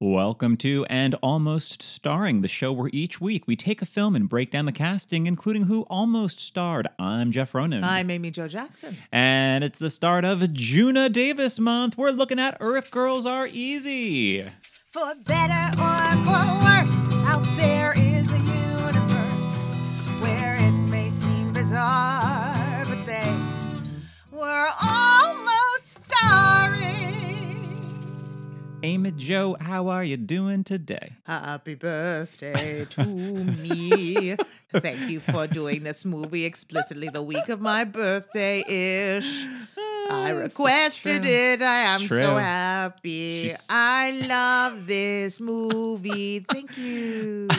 Welcome to And Almost Starring, the show where each week we take a film and break down the casting, including who almost starred. I'm Jeff Ronan. I'm Amy Jo Jackson. And it's the start of Geena Davis month. We're looking at Earth Girls Are Easy. For better or for worse, out there is Amy Jo, how are you doing today? Happy birthday to me. Thank you for doing this movie explicitly the week of my birthday ish. I requested true. it. I am so happy. She's- I love this movie. Thank you.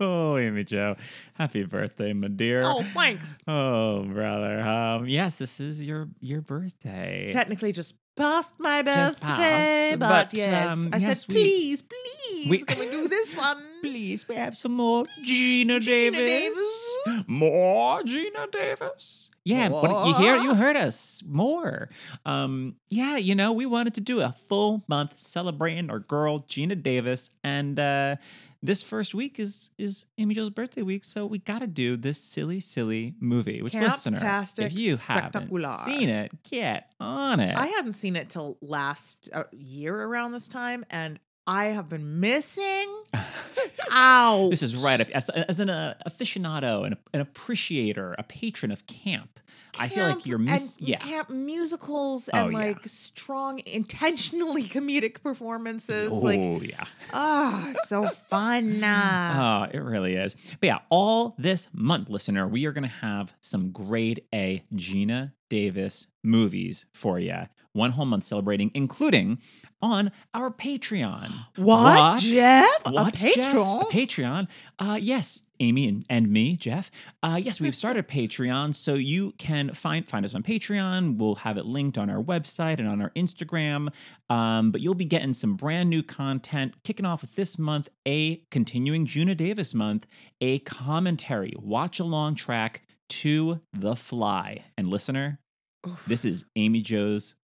Oh, Amy Jo, happy birthday, my dear. Oh, thanks. Oh, brother. Um, yes, this is your your birthday. Technically, just past my birthday, passed, but, but, yes, um, I yes, said, we- please, please, we- can we do this one? Please, we have some more Geena, Geena Davis. More Geena Davis. Yeah, but you hear you heard us more. Um, yeah, you know, we wanted to do a full month celebrating our girl Geena Davis, and uh, this first week is is Amy Jo's birthday week, so we got to do this silly, silly movie. Which listener, if you haven't seen it, get on it. I hadn't seen it till last uh, year around this time, and I have been missing out. This is right up as, as an uh, aficionado, an, an appreciator, a patron of camp. I feel like you're missing Yeah, camp musicals Oh, and yeah. like strong, intentionally comedic performances. oh Like, yeah, ah, it's so fun. oh it really is. But yeah, all this month, listener, we are going to have some grade A Geena Davis movies for you. One whole month celebrating, including on our Patreon. what, Jeff? What, a Jeff? A Patreon. Uh, yes, Amy and, and me, Jeff. Uh, yes, we've started Patreon, so you can find find us on Patreon. We'll have it linked on our website and on our Instagram. Um, but you'll be getting some brand new content. Kicking off with this month, a continuing Geena Davis month, a commentary watch along track to The Fly. And listener, Oof. this is Amy Jo's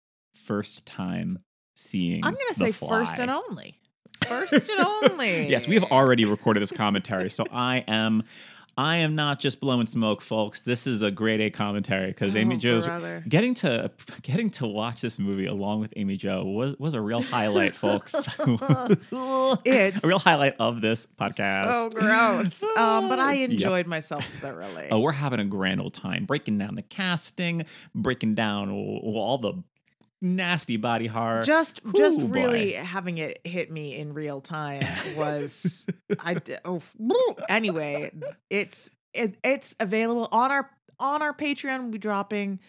first time seeing. I'm gonna The say first and only. First and only. Yes, we have already recorded this commentary, so I am I am not just blowing smoke, folks. This is a grade A commentary because Amy Oh, Joe's brother. getting to getting to watch this movie along with Amy Jo was was a real highlight, folks. It's a real highlight of this podcast. so gross. Um, but I Yep. enjoyed myself thoroughly. Oh, we're having a grand old time breaking down the casting, breaking down all the nasty body horror. just just boy. really having it hit me in real time was I oh anyway it's it, it's available on our on our Patreon we'll be dropping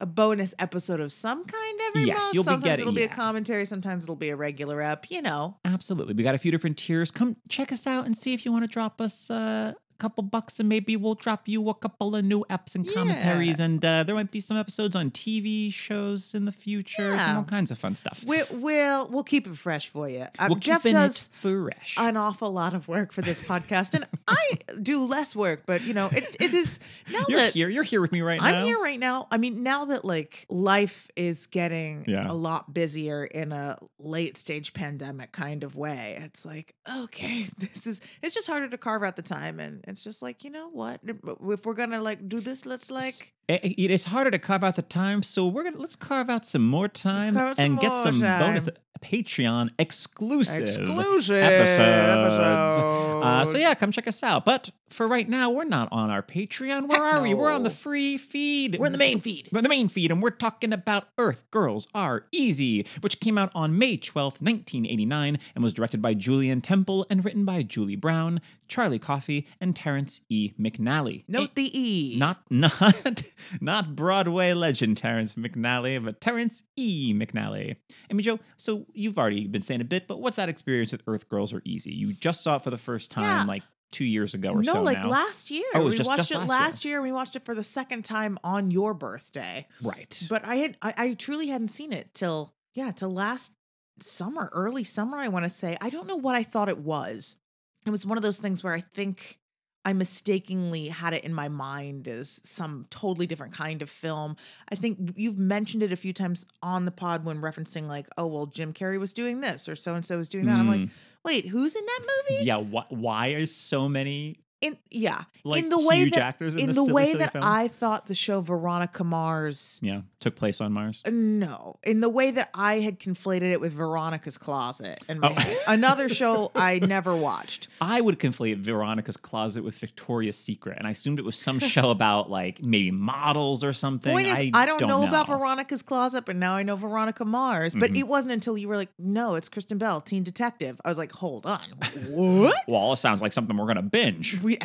a bonus episode of some kind every Yes, month you'll be sometimes getting- it'll be yeah. a commentary sometimes it'll be a regular up you know Absolutely. We got a few different tiers. Come check us out and see if you want to drop us uh, a couple bucks and maybe we'll drop you a couple of new apps and commentaries. Yeah. And uh, there might be some episodes on TV shows in the future, some all kinds of fun stuff. we, we'll we'll keep it fresh for you uh, We're Jeff does fresh. an awful lot of work for this podcast and I do less work but you know it, it is now You're that here. You're here with me right now. I'm here right now. I mean, now that like life is getting Yeah. a lot busier in a late stage pandemic kind of way, it's like, okay, this is it's just harder to carve out the time. And it's just like, you know what? If we're gonna like do this, let's like It- it- it's harder to carve out the time, so we're gonna let's carve out some more time some and get more some bonus. Patreon exclusive exclusive episodes. episodes. Uh, so yeah, come check us out. But for right now, we're not on our Patreon. Where Heck are we? We're on the free feed. we're in the main feed. We're in the main feed, and we're talking about Earth Girls Are Easy, which came out on May 12th, 1989, and was directed by Julien Temple and written by Julie Brown, Charlie Coffey, and Terrence E. McNally. Note the E. Not not not Broadway legend Terrence McNally, but Terrence E. McNally. I mean, Joe. So you've already been saying a bit, but what's that experience with Earth Girls Are Easy? You just saw it for the first time Yeah. like two years ago or no, so No, like now. last year. Oh, we just- watched just it last last year. We watched it for the second time on your birthday. right. But I had I, I truly hadn't seen it till yeah, till last summer, early summer, I want to say. I don't know what I thought it was. It was one of those things where I think I mistakenly had it in my mind as some totally different kind of film. I think you've mentioned it a few times on the pod when referencing like, oh well, Jim Carrey was doing this or so and so was doing that. I'm like, Mm. wait, who's in that movie? Yeah, wh- why are so many In yeah, like in the way huge that actors in, in the way that film? I thought the show Veronica Mars yeah took place on Mars. No, in the way that I had conflated it with Veronica's Closet my Oh. Another show I never watched. I would conflate Veronica's Closet with Victoria's Secret, and I assumed it was some show about like maybe models or something. Point is, I, I, don't, know, about Veronica's Closet, but now I know Veronica Mars. But Mhm. it wasn't until you were like, no, it's Kristen Bell, Teen Detective. I was like, hold on, what? Well, it sounds like something we're gonna binge. We,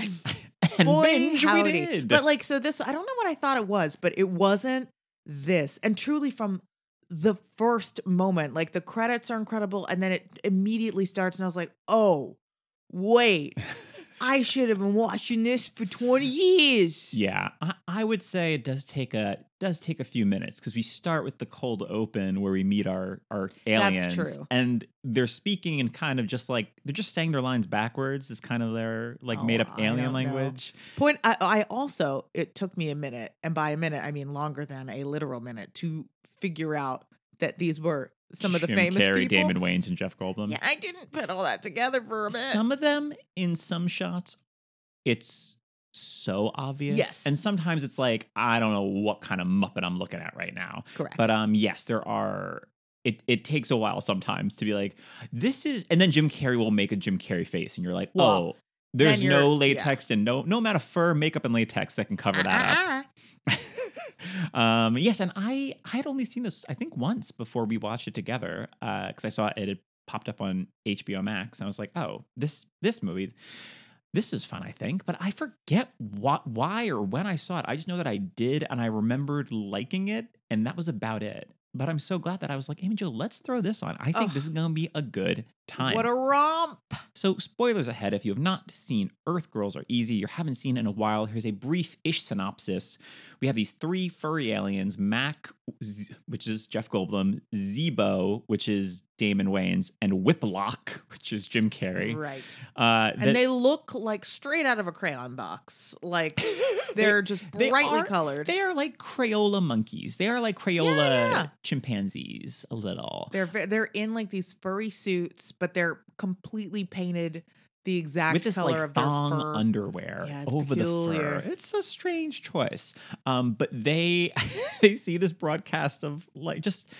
And boy, binge howdy. we did. But like, so this, I don't know what I thought it was, but it wasn't this. And truly, from the first moment, like the credits are incredible, and then it immediately starts, and I was like, oh, wait, I should have been watching this for 20 years. Yeah, I, I would say it does take a does take a few minutes because we start with the cold open where we meet our our aliens, true. and they're speaking in kind of just like they're just saying their lines backwards. It's kind of their like Oh, made up alien know. language. Point. I, I also it took me a minute, and by a minute I mean longer than a literal minute, to figure out that these were some of the Jim famous Carrey, people. Damon Wayans, and Jeff Goldblum. Yeah, I didn't put all that together for a bit. Some of them in some shots, it's so obvious. Yes. and sometimes it's like I don't know what kind of muppet I'm looking at right now. Correct. But um, yes, there are. It, it takes a while sometimes to be like, this is, and then Jim Carrey will make a Jim Carrey face, and you're like, Well, oh, there's no yeah. latex and no no amount of fur, makeup, and latex that can cover that Ah, up. um, yes, and I I had only seen this I think once before we watched it together because I saw it had popped up on HBO Max. And I was like, oh, this this movie, this is fun. I think, but I forget what why or when I saw it. I just know that I did, and I remembered liking it, and that was about it. But I'm so glad that I was like, Amy Jo, let's throw this on. I think Ugh. this is gonna be a good time. What a romp! So, spoilers ahead. If you have not seen Earth Girls Are Easy, you haven't seen it in a while, here's a brief ish synopsis. We have these three furry aliens Mac, which is Jeff Goldblum, Zeebo, which is Damon Wayans, and Wiploc, which is Jim Carrey. Right. Uh, And they look like straight out of a crayon box. Like they're just they brightly are- colored. They are like Crayola monkeys. They are like Crayola yeah. chimpanzees, a little. They're they're in like these furry suits, but they're completely painted the exact with this color like of their thong fur. underwear Yeah, over the peculiar. fur. It's a strange choice. Um, but they they see this broadcast of like just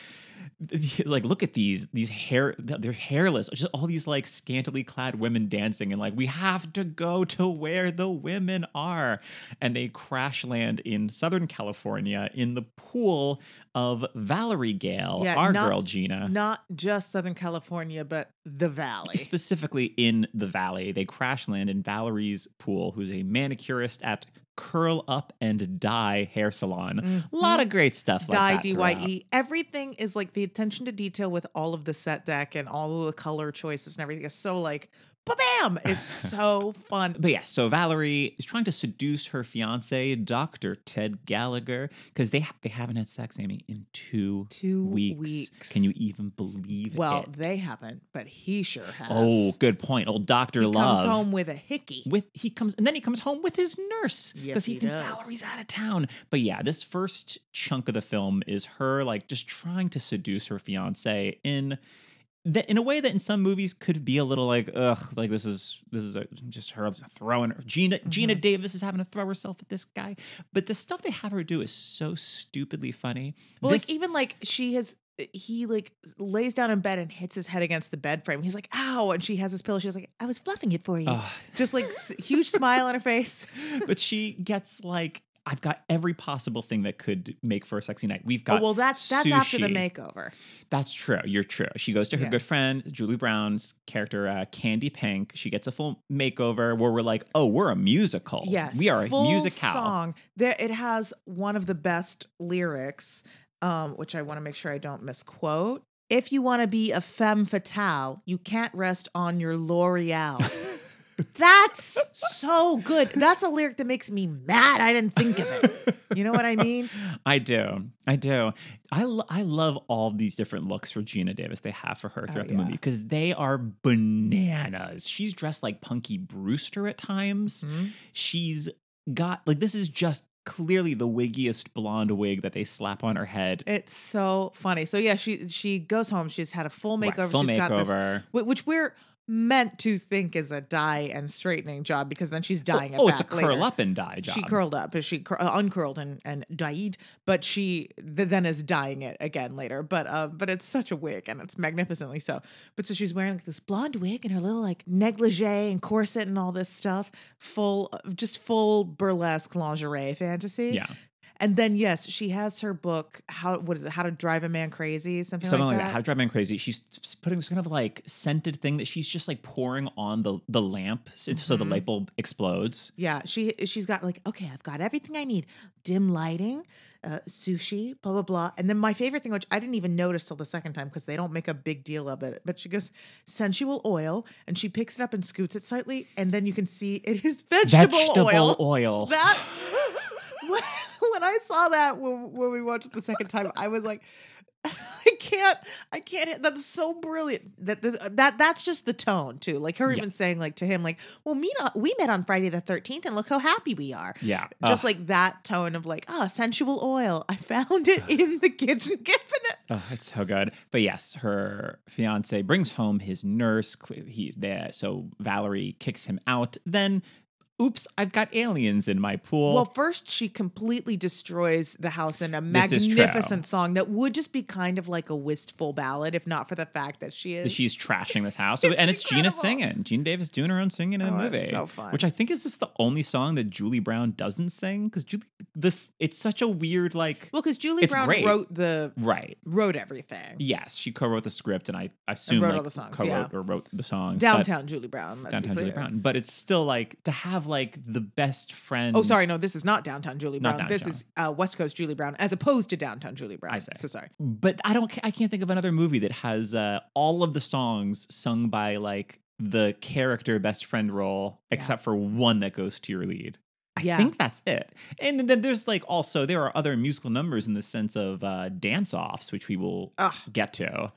like look at these these hair they're hairless just all these like scantily clad women dancing and like we have to go to where the women are and they crash land in southern california in the pool of valerie gale Yeah, our not- girl geena Not just Southern California, but the Valley. specifically in the valley. They crash land in Valerie's pool, who's a manicurist at Curl Up and Dye Hair Salon. A lot of great stuff like Dye. D. Y E. Everything is like the attention to detail with all of the set deck and all of the color choices and everything is so like bam. It's so fun. But yeah, so Valerie is trying to seduce her fiance, Dr. Ted Gallagher, because they ha- they haven't had sex, Amy, in two, Two weeks. weeks. Can you even believe Well, it? Well, they haven't, but he sure has. Oh, good point. Old Doctor he Love. comes home with a hickey. with he comes and then he comes home with his nurse Yes, because he, he thinks does. Valerie's out of town. But yeah, this first chunk of the film is her like just trying to seduce her fiance in that in a way that in some movies could be a little like ugh like this is this is a, just her throwing her Geena Geena Mhm. Davis is having to throw herself at this guy. But the stuff they have her do is so stupidly funny. Well, This- like even like she has he like lays down in bed and hits his head against the bed frame. He's like, "Ow!" And she has his pillow. She's like, "I was fluffing it for you." Ugh. Just like huge smile on her face. but she gets like I've got every possible thing that could make for a sexy night. We've Oh got well, that's that's after the makeover. That's true. You're true. She goes to her Yeah. good friend Julie Brown's character, uh, Candy Pink. She gets a full makeover where we're like, oh, we're a musical. Yes, we are a musical. song. There, it has one of the best lyrics, um, which I want to make sure I don't misquote. If you want to be a femme fatale, you can't rest on your L'Oreal's. That's so good. That's a lyric that makes me mad. I didn't think of it. You know what I mean? I do. I do. I, lo- I love all these different looks for Geena Davis they have for her throughout the Oh, yeah. movie because they are bananas. She's dressed like Punky Brewster at times. Mhm. She's got, like, this is just clearly the wiggiest blonde wig that they slap on her head. It's so funny. So yeah, she she goes home. She's had a full Right, makeover. full She's got this, makeover. which we're meant to think is a dye and straightening job because then she's dyeing it oh, back it's a curl later. up and dye job. She curled up, she cur- uh, uncurled and and dyed, but she th- then is dyeing it again later. But uh, but it's such a wig and it's magnificently so. But so she's wearing like this blonde wig and her little like negligee and corset and all this stuff, full just full burlesque lingerie fantasy. Yeah. And then yes, she has her book. How what is it? How to drive a man crazy? Something, Something like, that. that. How to Drive a Man Crazy. She's putting this kind of like scented thing that she's just like pouring on the the lamp so, so the Mhm. light bulb explodes. Yeah, she she's got like okay, I've got everything I need: dim lighting, uh, sushi, blah blah blah. And then my favorite thing, which I didn't even notice till the second time because they don't make a big deal of it, but she goes sensual oil, and she picks it up and scoots it slightly, and then you can see it is vegetable, oil. oil. That when I saw that when, when we watched it the second time, I was like. I can't. I can't. That's so brilliant. That that that's just the tone too. Like her Yeah. even saying like to him like, "Well, meet on, we met on Friday the thirteenth, and look how happy we are." yeah. Just like that tone of like, "Oh, sensual oil. I found it in the kitchen cabinet." Oh, it's so good. But yes, her fiance brings home his nurse. He there, so Valerie kicks him out. Then, oops, I've got aliens in my pool. Well, first she completely destroys the house in a This is true. magnificent song that would just be kind of like a wistful ballad, if not for the fact that she is. she's trashing this house, It's and it's Geena incredible. singing. Geena Davis doing her own singing in the Oh, movie, it's so fun. which I think is this the only song that Julie Brown doesn't sing because Julie, the f- it's such a weird like well, because Julie It's Brown great. wrote the right. wrote everything. Yes, she co-wrote the script, and I assume wrote like, all the songs, co-wrote yeah. or wrote the songs. but- Downtown Julie Brown. Let's downtown be Julie clear. Brown, but it's still like to have like the best friend. Oh, sorry, no, this is not downtown Julie Brown. This is uh, West Coast Julie Brown, as opposed to downtown Julie Brown. I see. So sorry. But I don't. I can't think of another movie that has uh, all of the songs sung by like the character best friend role, Yeah. except for one that goes to your lead. I Yeah. think that's it. And then there's like also there are other musical numbers in the sense of uh, dance offs, which we will Ugh, get to.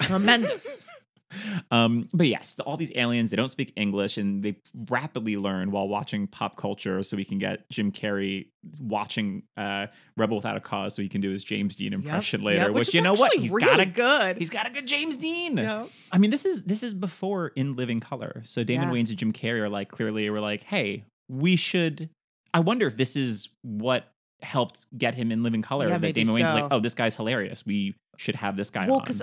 tremendous. Um, but yes, all these aliens, they don't speak English and they rapidly learn while watching pop culture. So we can get Jim Carrey watching uh, Rebel Without a Cause so he can do his James Dean impression Yep, later, yep, which, is you know what? He's really got a good. He's got a good James Dean. Yep. I mean, this is this is before In Living Color. So Damon Yeah. Wayans and Jim Carrey are like clearly were like, hey, we should. I wonder if this is what helped get him in Living Color. Yeah, that Damon Wayans is like, oh, this guy's hilarious. We should have this guy Well, because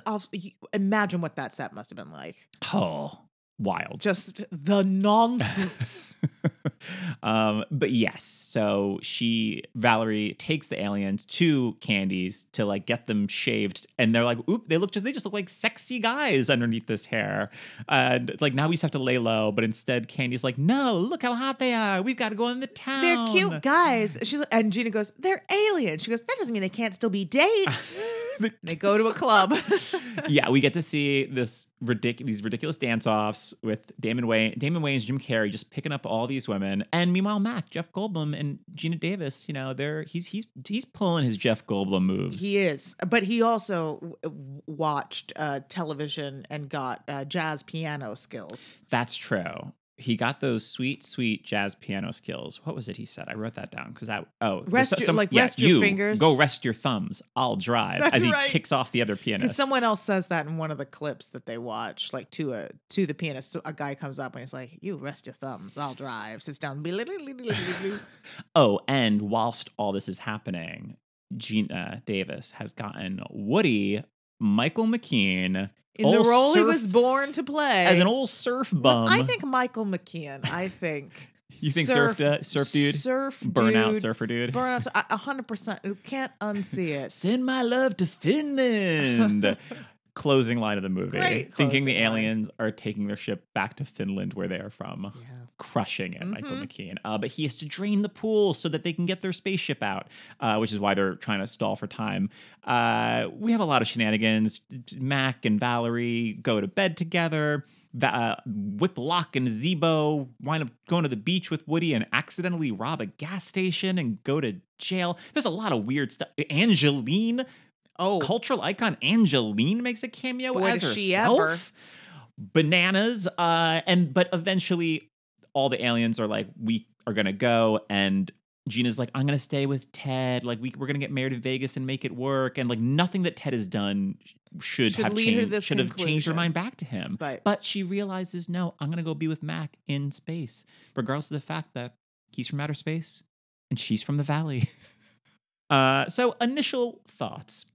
imagine what that set must have been like. Oh, wild. Just the nonsense. um, but yes, so she Valerie takes the aliens to Candy's to like get them shaved, and they're like, "Oop!" They look just they just look like sexy guys underneath this hair, and like now we just have to lay low. But instead, Candy's like, "No, look how hot they are. We've got to go in the town. They're cute guys. She's like, and Geena goes, "They're aliens." She goes, "That doesn't mean they can't still be dates." they go to a club. yeah, we get to see this ridiculous these ridiculous dance offs with Damon Wayne, Damon Wayans, Jim Carrey just picking up all these women, and meanwhile Mac, Jeff Goldblum, and Geena Davis, you know, they're he's he's he's pulling his Jeff Goldblum moves. he is, but he also watched uh, television and got uh, jazz piano skills. That's true. He got those sweet, sweet jazz piano skills. What was it he said? I wrote that down because that oh Rest your- like, rest your you, fingers. Go rest your thumbs. I'll drive That's as he right. kicks off the other pianist. Someone else says that in one of the clips that they watch, like to a to the pianist, a guy comes up and he's like, "You rest your thumbs, I'll drive." Sits down, Oh, and whilst all this is happening, Geena uh, Davis has gotten Woody, Michael McKean, in the old role he was born to play. as an old surf bum. I think Michael McKean. I think You think surf du- surf dude? surf burnout dude, surfer dude. burnout. Hundred percent. You can't unsee it. Send my love to Finland. Closing line of the movie. Great Thinking the closing line. aliens are taking their ship back to Finland where they are from. Yeah. Crushing it, Michael Mhm. McKean. Uh, but he has to drain the pool so that they can get their spaceship out, uh, which is why they're trying to stall for time. Uh, we have a lot of shenanigans. Mac and Valerie go to bed together. Uh, Wiploc and Zeebo wind up going to the beach with Woody and accidentally rob a gas station and go to jail. There's a lot of weird stuff. Angelyne, Oh, cultural icon Angelyne makes a cameo Boy, as does she herself. ever. Bananas, uh, and but eventually all the aliens are like, we are gonna go, and Geena's like, I'm gonna stay with Ted. Like we we're gonna get married in Vegas and make it work, and like nothing that Ted has done should, Should have changed, should have changed her mind back to him. But- but she realizes, no, I'm gonna go be with Mac in space, regardless of the fact that he's from outer space and she's from the valley. uh, so initial thoughts.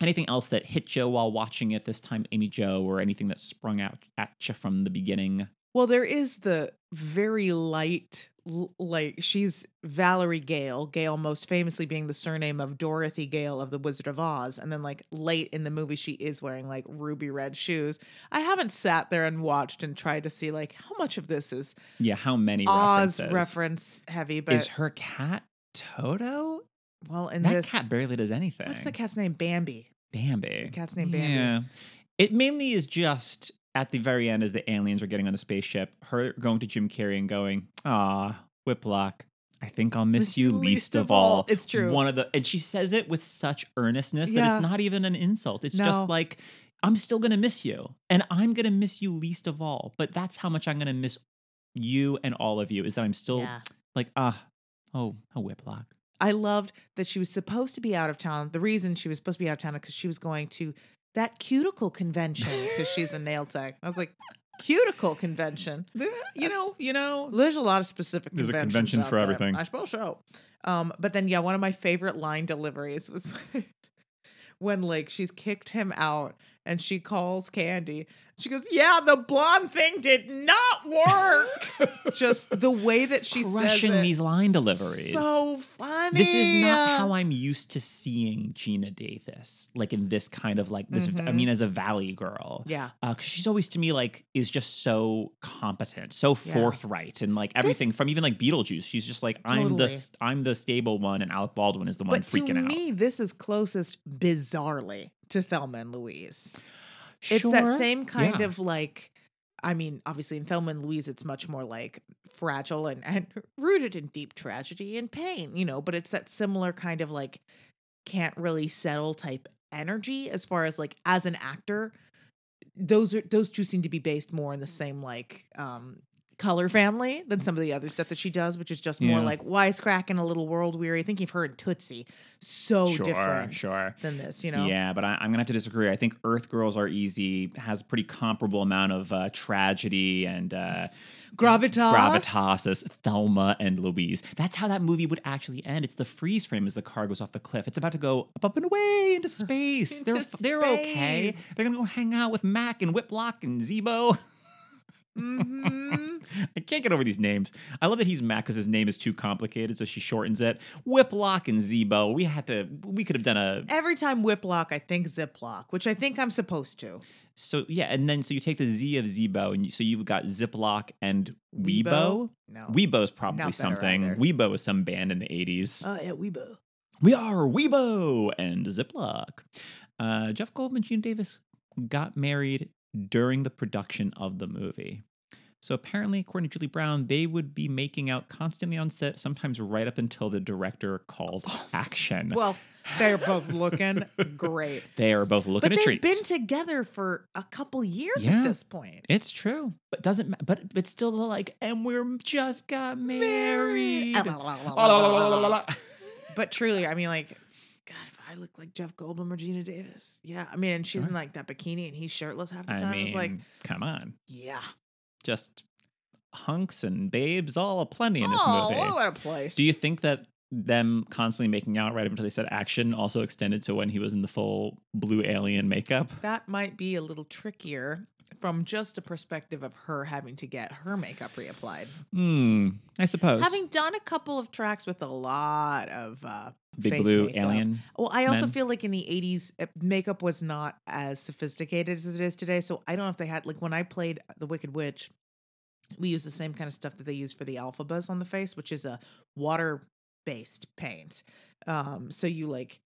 Anything else that hit you while watching it this time, Amy Jo, or anything that sprung out at you from the beginning? Well, there is the very light, like she's Valerie Gale, Gale most famously being the surname of Dorothy Gale of The Wizard of Oz. And then, like, late in the movie, she is wearing like ruby red shoes. I haven't sat there and watched and tried to see, like, how much of this is Yeah, how many Oz references? reference heavy. But, Is her cat Toto? well, in that this, cat barely does anything. what's the cat's name? Bambi. Bambi. The cat's name Bambi. Yeah. It mainly is just at the very end as the aliens are getting on the spaceship, her going to Jim Carrey and going, ah, Wiploc. I think I'll miss you least, of all. It's true. One of the and she says it with such earnestness that it's not even an insult. It's No. just like I'm still gonna miss you. And I'm gonna miss you least of all. But that's how much I'm gonna miss you and all of you is that I'm still Yeah. like, ah, oh, a Wiploc. I loved that she was supposed to be out of town. The reason she was supposed to be out of town is because she was going to that cuticle convention because she's a nail tech. I was like, cuticle convention. You know, you know. There's a lot of specific. Conventions. There's a convention out for there. everything. I suppose so. Um, but then yeah, one of my favorite line deliveries was when like she's kicked him out and she calls Candy. She goes, "Yeah, the blonde thing did not work." Just the way that she Crushing says it, these line deliveries. So funny. This is not how I'm used to seeing Geena Davis, like in this kind of like this. I Mhm. mean, as a Valley girl, Yeah. uh, 'cause she's always to me like is just so competent, so Yeah. forthright, and like everything from even like Beetlejuice. She's just like I'm the Totally. I'm the stable one, and Alec Baldwin is the one But to freaking out. me, this is closest bizarrely to Thelma and Louise. It's that same kind Yeah. of like I mean, obviously in Thelma and Louise it's much more like fragile and, and rooted in deep tragedy and pain, you know, but it's that similar kind of like can't really settle type energy as far as like as an actor. Those are those two seem to be based more in the same like um color family than some of the other stuff that she does, which is just more Yeah. like wisecracking a little world weary. Thinking of her and Tootsie. So sure, different sure. than this, you know? Yeah, but I, I'm gonna have to disagree. I think Earth Girls Are Easy has a pretty comparable amount of uh, tragedy and uh, Gravitas. gravitas as Thelma and Louise. That's how that movie would actually end. It's the freeze frame as the car goes off the cliff. It's about to go up, up and away into space. they're Into they're okay. They're gonna go hang out with Mac and Wiploc and Zeebo. Mhm. I can't get over these names. I love that he's Mac because his name is too complicated, so she shortens it. Wiploc and Zeebo. We had to. We could have done a Every time Wiploc, I think Ziplock, which I think I'm supposed to. So yeah, and then so you take the Z of Zeebo, and you, so you've got Ziploc and Weibo. Weibo? No. Weibo's probably something. either. Weibo is some band in the eighties. Oh, yeah, Weibo. we are Weibo and Ziploc. Uh, Jeff Goldman, Geena Davis got married during the production of the movie. So apparently, according to Julie Brown, they would be making out constantly on set, sometimes right up until the director called action. Well, they're both looking great. they are both looking But they've treats. been together for a couple years Yeah. at this point. It's true, but doesn't. But it's still like, and we're just got married. But truly, I mean, like, God, if I look like Jeff Goldblum or Geena Davis, yeah. I mean, and she's in like that bikini and he's shirtless half the time. I mean, it's like, come on, yeah. Just hunks and babes all aplenty in this oh, movie. what a place. Do you think that them constantly making out right up until they said action also extended to when he was in the full blue alien makeup? that might be a little trickier from just a perspective of her having to get her makeup reapplied? Hmm, I suppose. Having done a couple of tracks with a lot of uh, Big face blue makeup. alien. Well, I also men. feel like in the 80s, uh, makeup was not as sophisticated as it is today. So I don't know if they had, like, when I played The Wicked Witch, we used the same kind of stuff that they use for the Elphabas on the face, which is a water based paint. Um, so you like,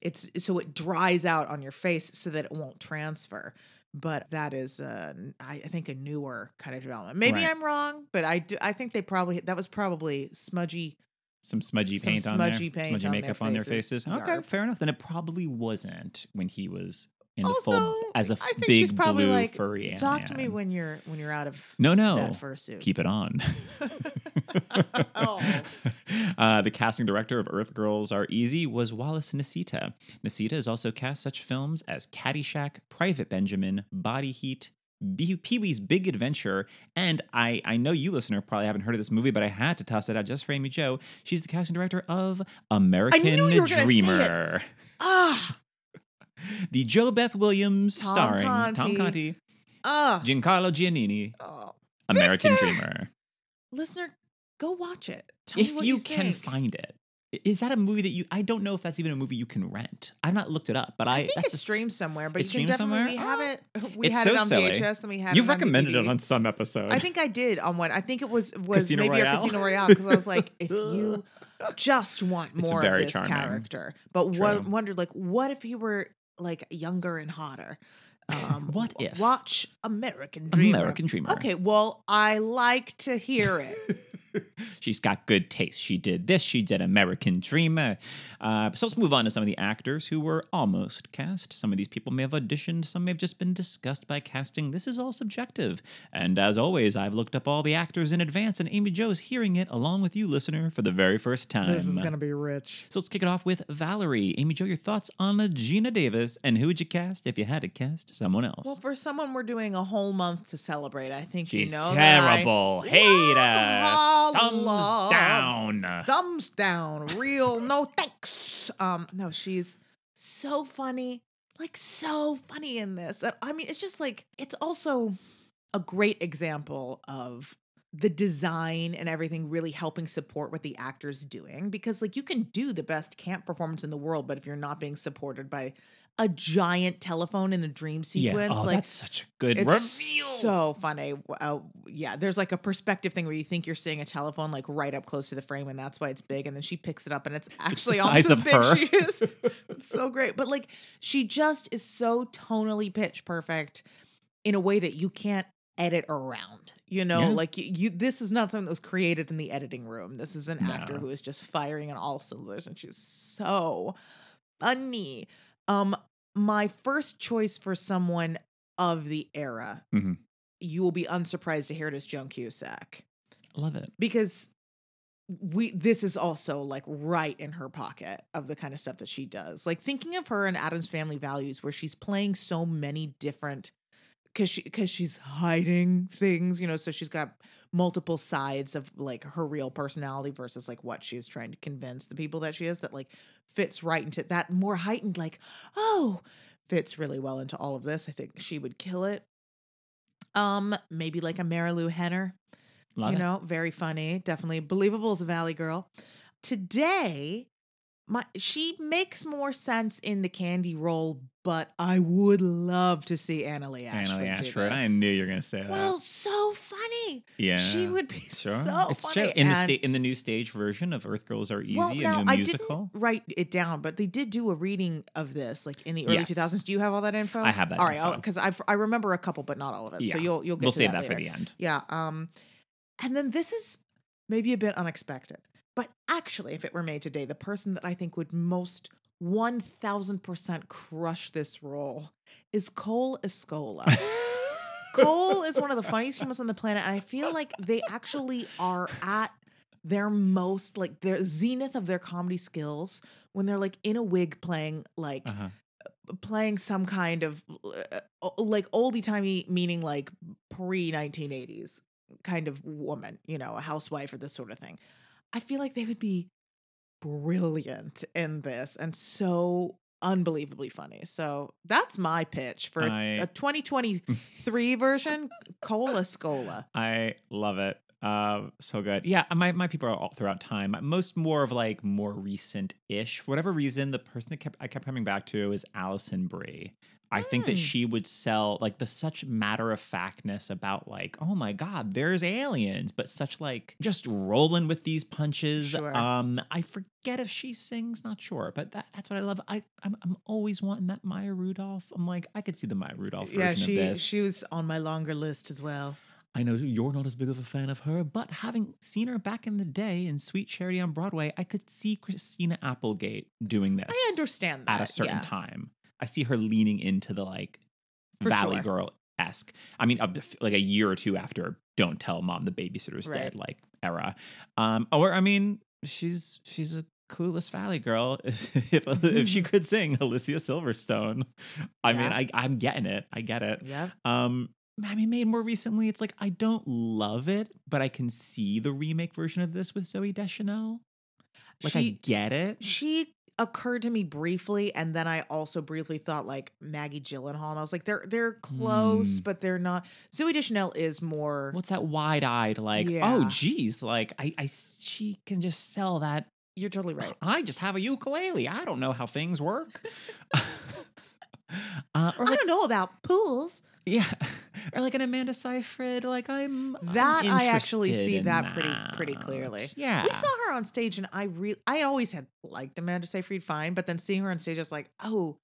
it's so it dries out on your face so that it won't transfer. but that is, uh, I, I think, a newer kind of development. Maybe Right. I'm wrong, but I do. I think they probably that was probably smudgy. Some smudgy Some paint on smudgy there. paint smudgy on their makeup on their faces. faces. Okay, Yarp. fair enough. Then it probably wasn't when he was in the full Also, as a I think big she's probably blue like, furry Talk to me when you're when you're out of No, no. that fursuit. Keep it on. Oh. uh, the casting director of Earth Girls Are Easy was Wallis Nicita. Nicita has also cast such films as Caddyshack, Private Benjamin, Body Heat, Pee Wee's Big Adventure, and I, I know you, listener, probably haven't heard of this movie, but I had to toss it out just for Amy Jo. She's the casting director of American you were gonna say it. Dreamer. Ah, The JoBeth Williams Tom starring Tom Conti. Conti, ah. Giancarlo Giannini, Oh. American Victor! Dreamer. Listener, go watch it. Tell me if what you, you, can find it. Is that a movie that you? I don't know if that's even a movie you can rent. I've not looked it up, but I, I think it's a- streamed somewhere, but It's you can definitely somewhere? we have Ah. it. We It's had so it on silly. VHS, then we had You've it recommended it on some episode. I think I did on one. I think it was was Casino maybe Royale? a Casino Royale because I was like, if you just want more of this charming. character, but wo- wondered like, what if he were like younger and hotter? Um, What if? Watch American Dreamer. American Dreamer. Okay, well, I like to hear it. She's got good taste. She did this. She did American Dreamer. Uh, so let's move on to some of the actors who were almost cast. Some of these people may have auditioned. Some may have just been discussed by casting. This is all subjective. And as always, I've looked up all the actors in advance, and Amy Jo's hearing it along with you, listener, for the very first time. this is gonna be rich. So let's kick it off with Valerie. Amy Jo, your thoughts on Geena Davis, and who would you cast if you had to cast someone else? Well, for someone we're doing a whole month to celebrate, I think She's you know that I- terrible. Hate her. Thumbs love. down. thumbs down real no thanks um no she's so funny like so funny in this i mean it's just like it's also a great example of the design and everything really helping support what the actor's doing because like you can do the best camp performance in the world but if you're not being supported by a giant telephone in the dream Yeah. sequence Oh, like that's such a good it's reveal. so funny. Uh, yeah, there's like a perspective thing where you think you're seeing a telephone like right up close to the frame, and that's why it's big. And then she picks it up, and it's actually almost size as big. her. She is. It's so great, but like she just is so tonally pitch perfect in a way that you can't edit around. You know, Yeah. like you, you. This is not something that was created in the editing room. This is an actor who is just firing on all cylinders, and she's so funny. Um, my first choice for someone of the era, Mhm. you will be unsurprised to hear it is Joan Cusack Love it. because we this is also like right in her pocket of the kind of stuff that she does. Like thinking of her in Addams Family Values, where she's playing so many different because she because she's hiding things, you know. So she's got multiple sides of like her real personality versus like what she's trying to convince the people that she is that like fits right into that more heightened like oh fits really well into all of this. I think she would kill it. Um, maybe like a Marilu Henner Love you it. know, very funny, definitely believable as a Valley girl. Today, my she makes more sense in the candy role, but I would love to see Annaleigh Ashford. Annaleigh do Ashford. I knew you were gonna say that. Well, so funny. yeah. She would be Sure. so it's funny. true. In the sta- in the new stage version of Earth Girls Are Easy, well, a now new I musical. didn't write it down, but they did do a reading of this, like in the early Yes. 2000s. Do you have all that info? I have that All right, info. because I I remember a couple, but not all of it. Yeah. So you'll you'll get We'll to save that that for the end. Yeah. Um, and then this is maybe a bit unexpected, but actually, if it were made today, the person that I think would most 1000% crush this role is Cole Escola. Cole is one of the funniest humans on the planet. And I feel like they actually are at their most, like their zenith of their comedy skills when they're like in a wig playing like Uh-huh. playing some kind of uh, uh, like oldie timey, meaning like pre 1980s kind of woman, you know, a housewife or this sort of thing. I feel like they would be brilliant in this and so unbelievably funny. So that's my pitch for I- a 2023 version, Cola Scola. I love it. Uh, so good. Yeah, my, my people are all throughout time. Most more of like more recent ish. For whatever reason, the person that kept I kept coming back to is Alison Brie. I think that Mm. she would sell like the such matter of factness about like, oh my god, there's aliens, but such like just rolling with these punches. Sure. Um, I forget if she sings, not sure, but that, that's what I love. I I'm, I'm always wanting that Maya Rudolph. I'm like, I could see the Maya Rudolph version Yeah, of she this. she was on my longer list as well. I know you're not as big of a fan of her, but having seen her back in the day in Sweet Charity on Broadway, I could see Christina Applegate doing this I understand that at a certain yeah. time. I see her leaning into the like For Valley sure. Girl esque. I mean, up to, like a year or two after "Don't Tell Mom the Babysitter's Right. Dead" like era. Um, or I mean, she's she's a clueless Valley Girl. If if, if she could sing Alicia Silverstone, I mean, Yeah. I I'm getting it. I get it. Yeah. Um, I mean, made more recently, it's like I don't love it, but I can see the remake version of this with Zooey Deschanel. Like I She- get it. She occurred to me briefly, and then I also briefly thought like Maggie Gyllenhaal, and I was like, they're they're close, Hmm. but they're not. Zooey Deschanel is more. What's that wide-eyed like? Yeah. Oh, geez, like I, I, she can just sell that. You're totally right. I just have a ukulele. I don't know how things work. uh, or I don't know about pools. Yeah, or like an Amanda Seyfried. Like I'm I'm That I actually see in that pretty pretty clearly. Yeah, We saw her on stage, and I re I always had liked Amanda Seyfried fine, but then seeing her on stage, I was like, oh,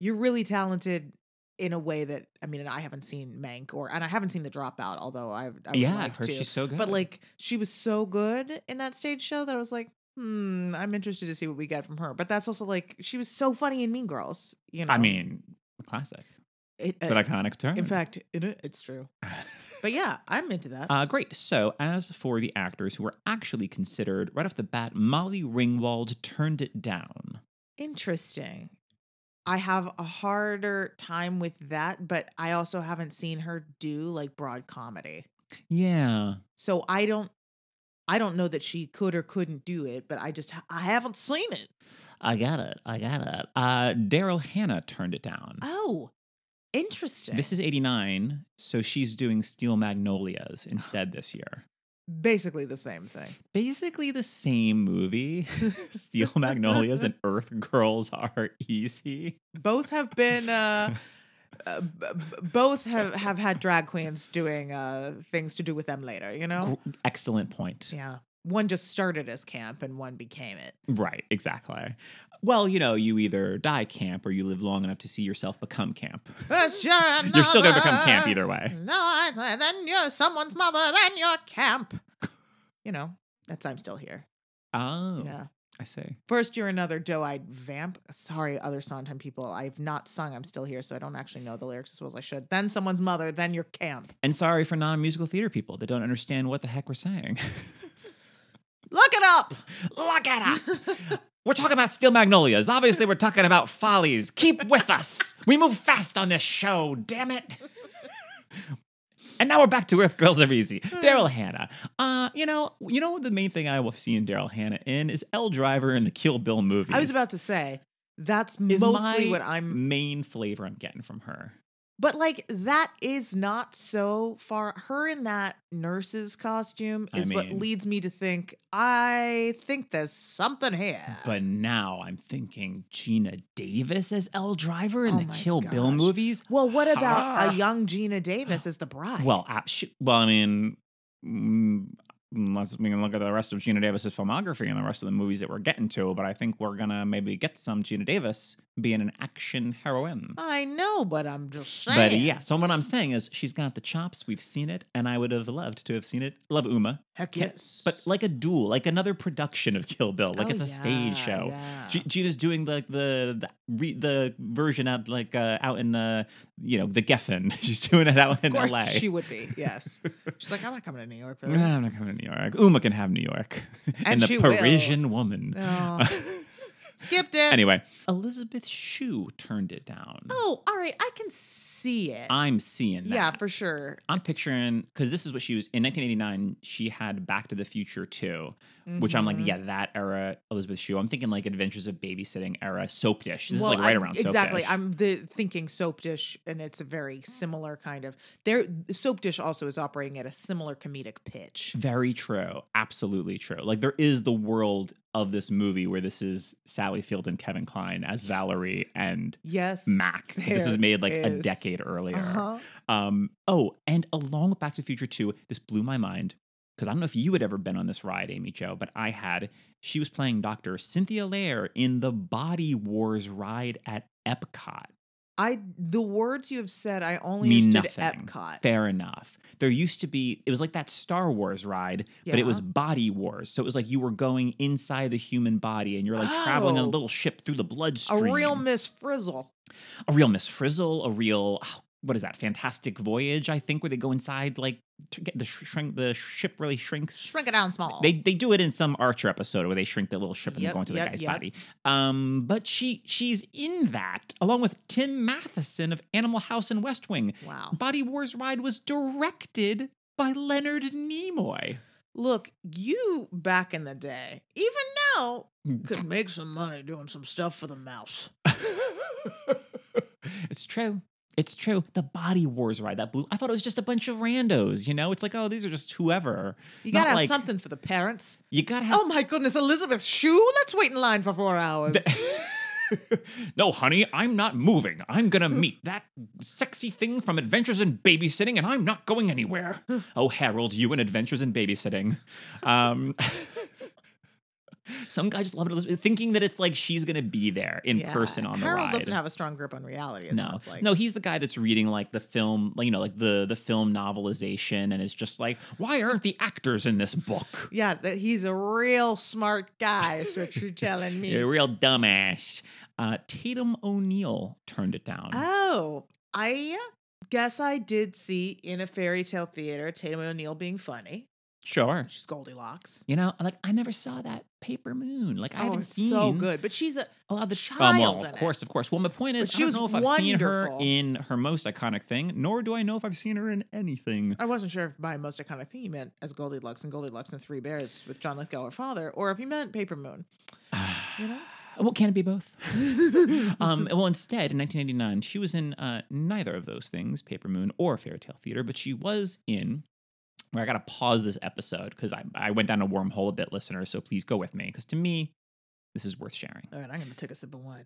you're really talented in a way that I mean, and I haven't seen Mank or and I haven't seen The Dropout, although I've I yeah, like to. she's so good. But like, she was so good in that stage show that I was like, hmm, I'm interested to see what we get from her. But that's also like, she was so funny in Mean Girls. You know, I mean, classic. It, It's uh, an iconic term. in fact, it, it's true. But yeah, I'm into that. Uh, great. So, as for the actors who were actually considered right off the bat, Molly Ringwald turned it down. Interesting. I have a harder time with that, but I also haven't seen her do like broad comedy. Yeah. So I don't I don't know that she could or couldn't do it, but I just I haven't seen it. I got it. I got it. Uh, Daryl Hannah turned it down. Oh, interesting. This is 89, so she's doing Steel Magnolias instead this year. basically the same thing. Basically the same movie. Steel Magnolias and Earth Girls Are Easy. Both have been uh uh, b- both have, have had drag queens doing uh things to do with them later, you know? Excellent point. Yeah. One just started as camp and one became it. Right, exactly. Well, you know, you either die camp or you live long enough to see yourself become camp. You're, You're still going to become camp either way. No, I- then you're someone's mother, then you're camp. You know, that's I'm still here. Oh, Yeah. I see. First, you're another doe-eyed vamp. Sorry, other Sondheim people. I've not sung I'm Still Here, so I don't actually know the lyrics as well as I should. Then someone's mother, then you're camp. And sorry for non musical theater people that don't understand what the heck we're saying. Look it up! Look it it. We're talking about Steel Magnolias. Obviously, we're talking about follies. Keep with us. We move fast on this show, damn it. And now we're back to Earth Girls Are Easy. Daryl Hannah. Uh, you know, you know the main thing I will see in Daryl Hannah in is Elle Driver in the Kill Bill movies. I was about to say, that's is mostly what I'm main flavor I'm getting from her. But like that is not so far. Her in that nurse's costume I is what leads me to think I think there's something here. But now I'm thinking Geena Davis as Elle Driver in Oh the Kill Bill movies. well, what about Ah. a young Geena Davis as the bride? Well, well, I mean, mm, let's we can look at the rest of Geena Davis's filmography and the rest of the movies that we're getting to. But I think we're gonna maybe get some Geena Davis being an action heroine. I know, but I'm just saying. But yeah, so what I'm saying is she's got the chops. We've seen it, and I would have loved to have seen it. Love Uma, heck yes. but like a duel, like another production of Kill Bill, like Oh, it's a stage show. yeah. G- Geena's doing like the the re- the version out like uh, out in uh you know the Geffen. She's doing it out in of course L.A. she would be. Yes, she's like, I'm not coming to New York for No. I'm not coming to New York. Uma can have New York. and And the she will. Parisian woman. Oh. Skipped it. anyway, Elizabeth Shue turned it down. Oh, all right. I can see it. I'm seeing that. yeah, for sure. I'm picturing because this is what she was in 1989. She had Back to the Future 2, which I'm like, Mhm. yeah, that era Elizabeth Shue. I'm thinking like Adventures of Babysitting era soap dish. This Well, is like right I'm- around soap exactly. dish. I'm the thinking soap dish, and it's a very similar kind of. There, soap dish also is operating at a similar comedic pitch. Very true. Absolutely true. Like there is the world of this movie where this is Sally Field and Kevin Kline as Valerie and Yes. Mac. this was made like a decade earlier. Uh-huh. Um, oh, and along with Back to the Future 2, this blew my mind because I don't know if you had ever been on this ride, Amy Jo, but I had. She was playing Dr. Cynthia Lair in the Body Wars ride at Epcot. I the words you have said, I only Mean understood nothing. Epcot. Fair enough. There used to be, it was like that Star Wars ride, but it was Body Wars. So it was like you were going inside the human body and you're like traveling on a Oh. little ship through the bloodstream. A real Miss Frizzle. a real Miss Frizzle, a real oh, what is that? Fantastic Voyage, I think, where they go inside like to get the sh- shrink the ship really shrinks. Shrink it down small. They they do it in some Archer episode where they shrink the little ship and Yep, they go into yep, the guy's yep. body. Um, but she she's in that along with Tim Matheson of Animal House and West Wing. wow. Body Wars ride was directed by Leonard Nimoy. Look, you back in the day, even now, could make some money doing some stuff for the mouse. it's true. It's true. The Body Wars ride that blew. I thought it was just a bunch of randos. You know, it's like oh, these are just whoever. You Not gotta have like- something for the parents. You gotta have. Oh my goodness, Elizabeth Shue? Let's wait in line for four hours. no, honey, I'm not moving. I'm gonna meet that sexy thing from Adventures in Babysitting, and I'm not going anywhere. oh, Harold, you and Adventures in Babysitting. Um, some guy just loved it, thinking that it's like she's gonna be there in Yeah, person on the ride. Harold doesn't have a strong grip on reality. It no, sounds like. no, he's the guy that's reading like the film, like you know, like the the film novelization, and is just like, why aren't the actors in this book? Yeah, that he's a real smart guy. Is what you're telling me. You're a real dumbass. Uh, Tatum O'Neal turned it down. Oh, I guess I did see in a fairy tale theater Tatum O'Neal being funny. Sure. She's Goldilocks. You know, like I never saw that Paper Moon. Like I oh, haven't seen so good. But she's a a lot of the child Um, well, of it. course, of course. Well, my point is, But I don't was know if I've seen her in her most iconic thing, nor do I know if I've seen her in anything. I wasn't sure if by most iconic thing you meant as Goldilocks and Goldilocks and the Three Bears with John Lithgow, her father, or if you meant Paper Moon. You know? Well, can it be both? um, well, instead, in 1989, she was in uh, neither of those things, Paper Moon or Fairy Tale Theater, but she was in. Where I got to pause this episode because I, I went down a wormhole a bit, listeners. So please go with me because to me, this is worth sharing. All right, I'm gonna take a sip of wine.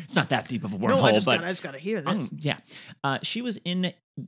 it's not that deep of a wormhole, no, I just but gotta, I just gotta hear Um, this. yeah. Uh, she was in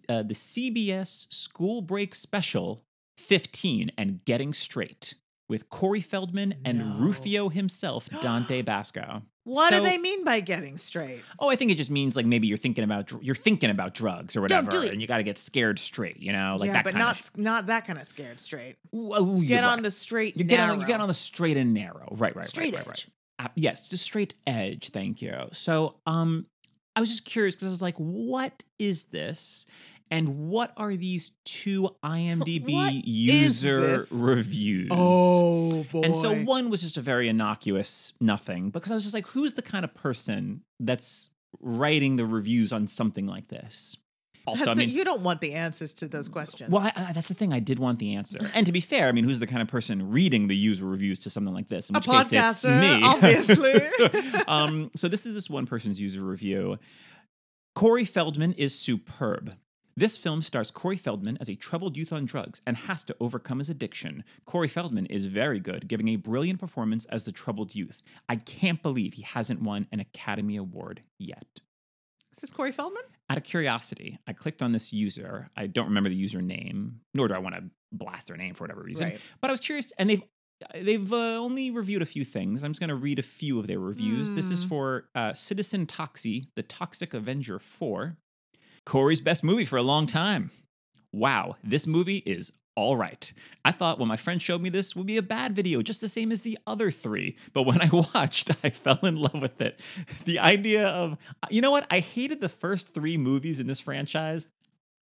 uh, the CBS School Break Special 15 and Getting Straight with Corey Feldman and No. Rufio himself, Dante Basco. What so- do they mean by getting straight? Oh, I think it just means like maybe you're thinking about you're thinking about drugs or whatever, do it. and you got to get scared straight, you know, like yeah, that but kind not of. s- not that kind of scared straight. Ooh, ooh, you're Get on right. the straight you get narrow. on you get on the straight and narrow, right, right, straight right, right, edge. right. Uh, yes, just straight edge. Thank you. So, um, I was just curious because I was like, what is this? And what are these two IMDb user reviews? Oh boy! And so one was just a very innocuous nothing because I was just like, who's the kind of person that's writing the reviews on something like this? Also, That's I mean, you don't want the answers to those questions. well, I, I, that's the thing. I did want the answer. And to be fair, I mean, who's the kind of person reading the user reviews to something like this? In A which case, it's podcaster, me, obviously. um, so this is this one person's user review. Corey Feldman is superb. This film stars Corey Feldman as a troubled youth on drugs and has to overcome his addiction. Corey Feldman is very good, giving a brilliant performance as the troubled youth. I can't believe he hasn't won an Academy Award yet. This Is this Corey Feldman? Out of curiosity, I clicked on this user. I don't remember the username, nor do I want to blast their name for whatever reason. Right. But I was curious, and they've they've uh, only reviewed a few things. I'm just going to read a few of their reviews. This is Hmm. for uh, Citizen Toxie, The Toxic Avenger 4. Corey's best movie for a long time. Wow, this movie is all right. I thought when my friend showed me this would be a bad video, just the same as the other three. But when I watched, I fell in love with it. The idea of, you know what? I hated the first three movies in this franchise.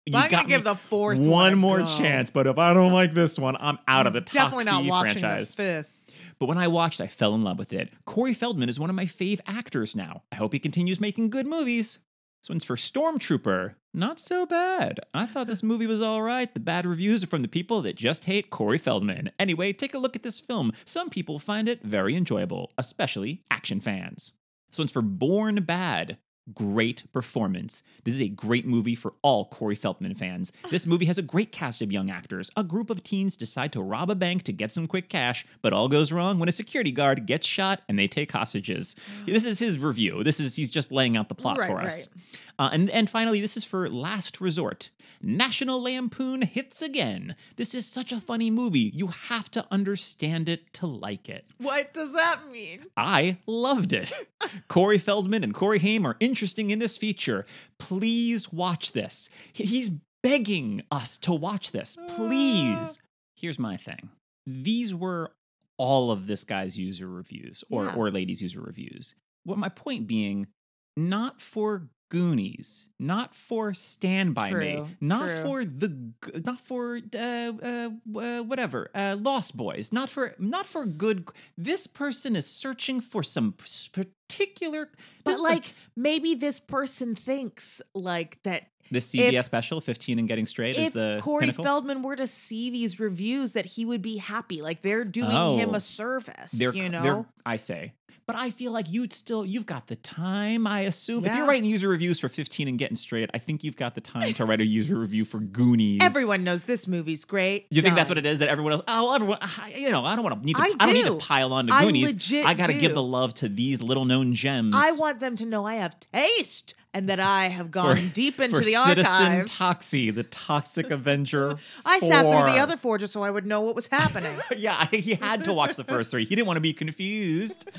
You I'm gonna give the fourth one more go. chance, but if I don't like this one, I'm out of the Definitely not watching franchise. the fifth. But when I watched, I fell in love with it. Corey Feldman is one of my fave actors now. I hope he continues making good movies. This one's for Stormtrooper. Not so bad. I thought this movie was all right. The bad reviews are from the people that just hate Corey Feldman. Anyway, take a look at this film. Some people find it very enjoyable, especially action fans. This one's for Born Bad. Great performance. This is a great movie for all Corey Feldman fans. This movie has a great cast of young actors. A group of teens decide to rob a bank to get some quick cash, but all goes wrong when a security guard gets shot and they take hostages. This is his review. This is he's just laying out the plot Right, for us. right. Uh, and and finally, this is for Last Resort. National Lampoon hits again. This is such a funny movie. You have to understand it to like it. What does that mean? I loved it. Corey Feldman and Corey Haim are interesting in this feature. Please watch this. He's begging us to watch this. Please. Here's my thing. These were all of this guy's user reviews or Yeah. or ladies user reviews. What my point being, not for Goonies, not for Stand by Me, not true. for the, not for uh, uh, uh, whatever, uh, Lost Boys, not for not for good. This person is searching for some particular. But is like maybe this person thinks like that this CBS special, fifteen and getting straight, is if the Corey pinnacle. Feldman were to see these reviews that he would be happy. Like they're doing him Oh. a service, you know? I say. But I feel like you'd still, you've got the time, I assume. If you're writing user reviews for 15 and getting straight, I think you've got the time to write a user review for Goonies. Everyone knows this movie's great. You think that's what it is that everyone else? Oh, everyone. I- You know, I don't want to need to. I I, don't need to pile on to I Goonies. legit I got to give the love to these little known gems. I want them to know I have taste and that I have gone deep into for the Citizen archives. Toxie, the Toxic Avenger. I sat through the other four just so I would know what was happening. yeah, he had to watch the first three. He didn't want to be confused.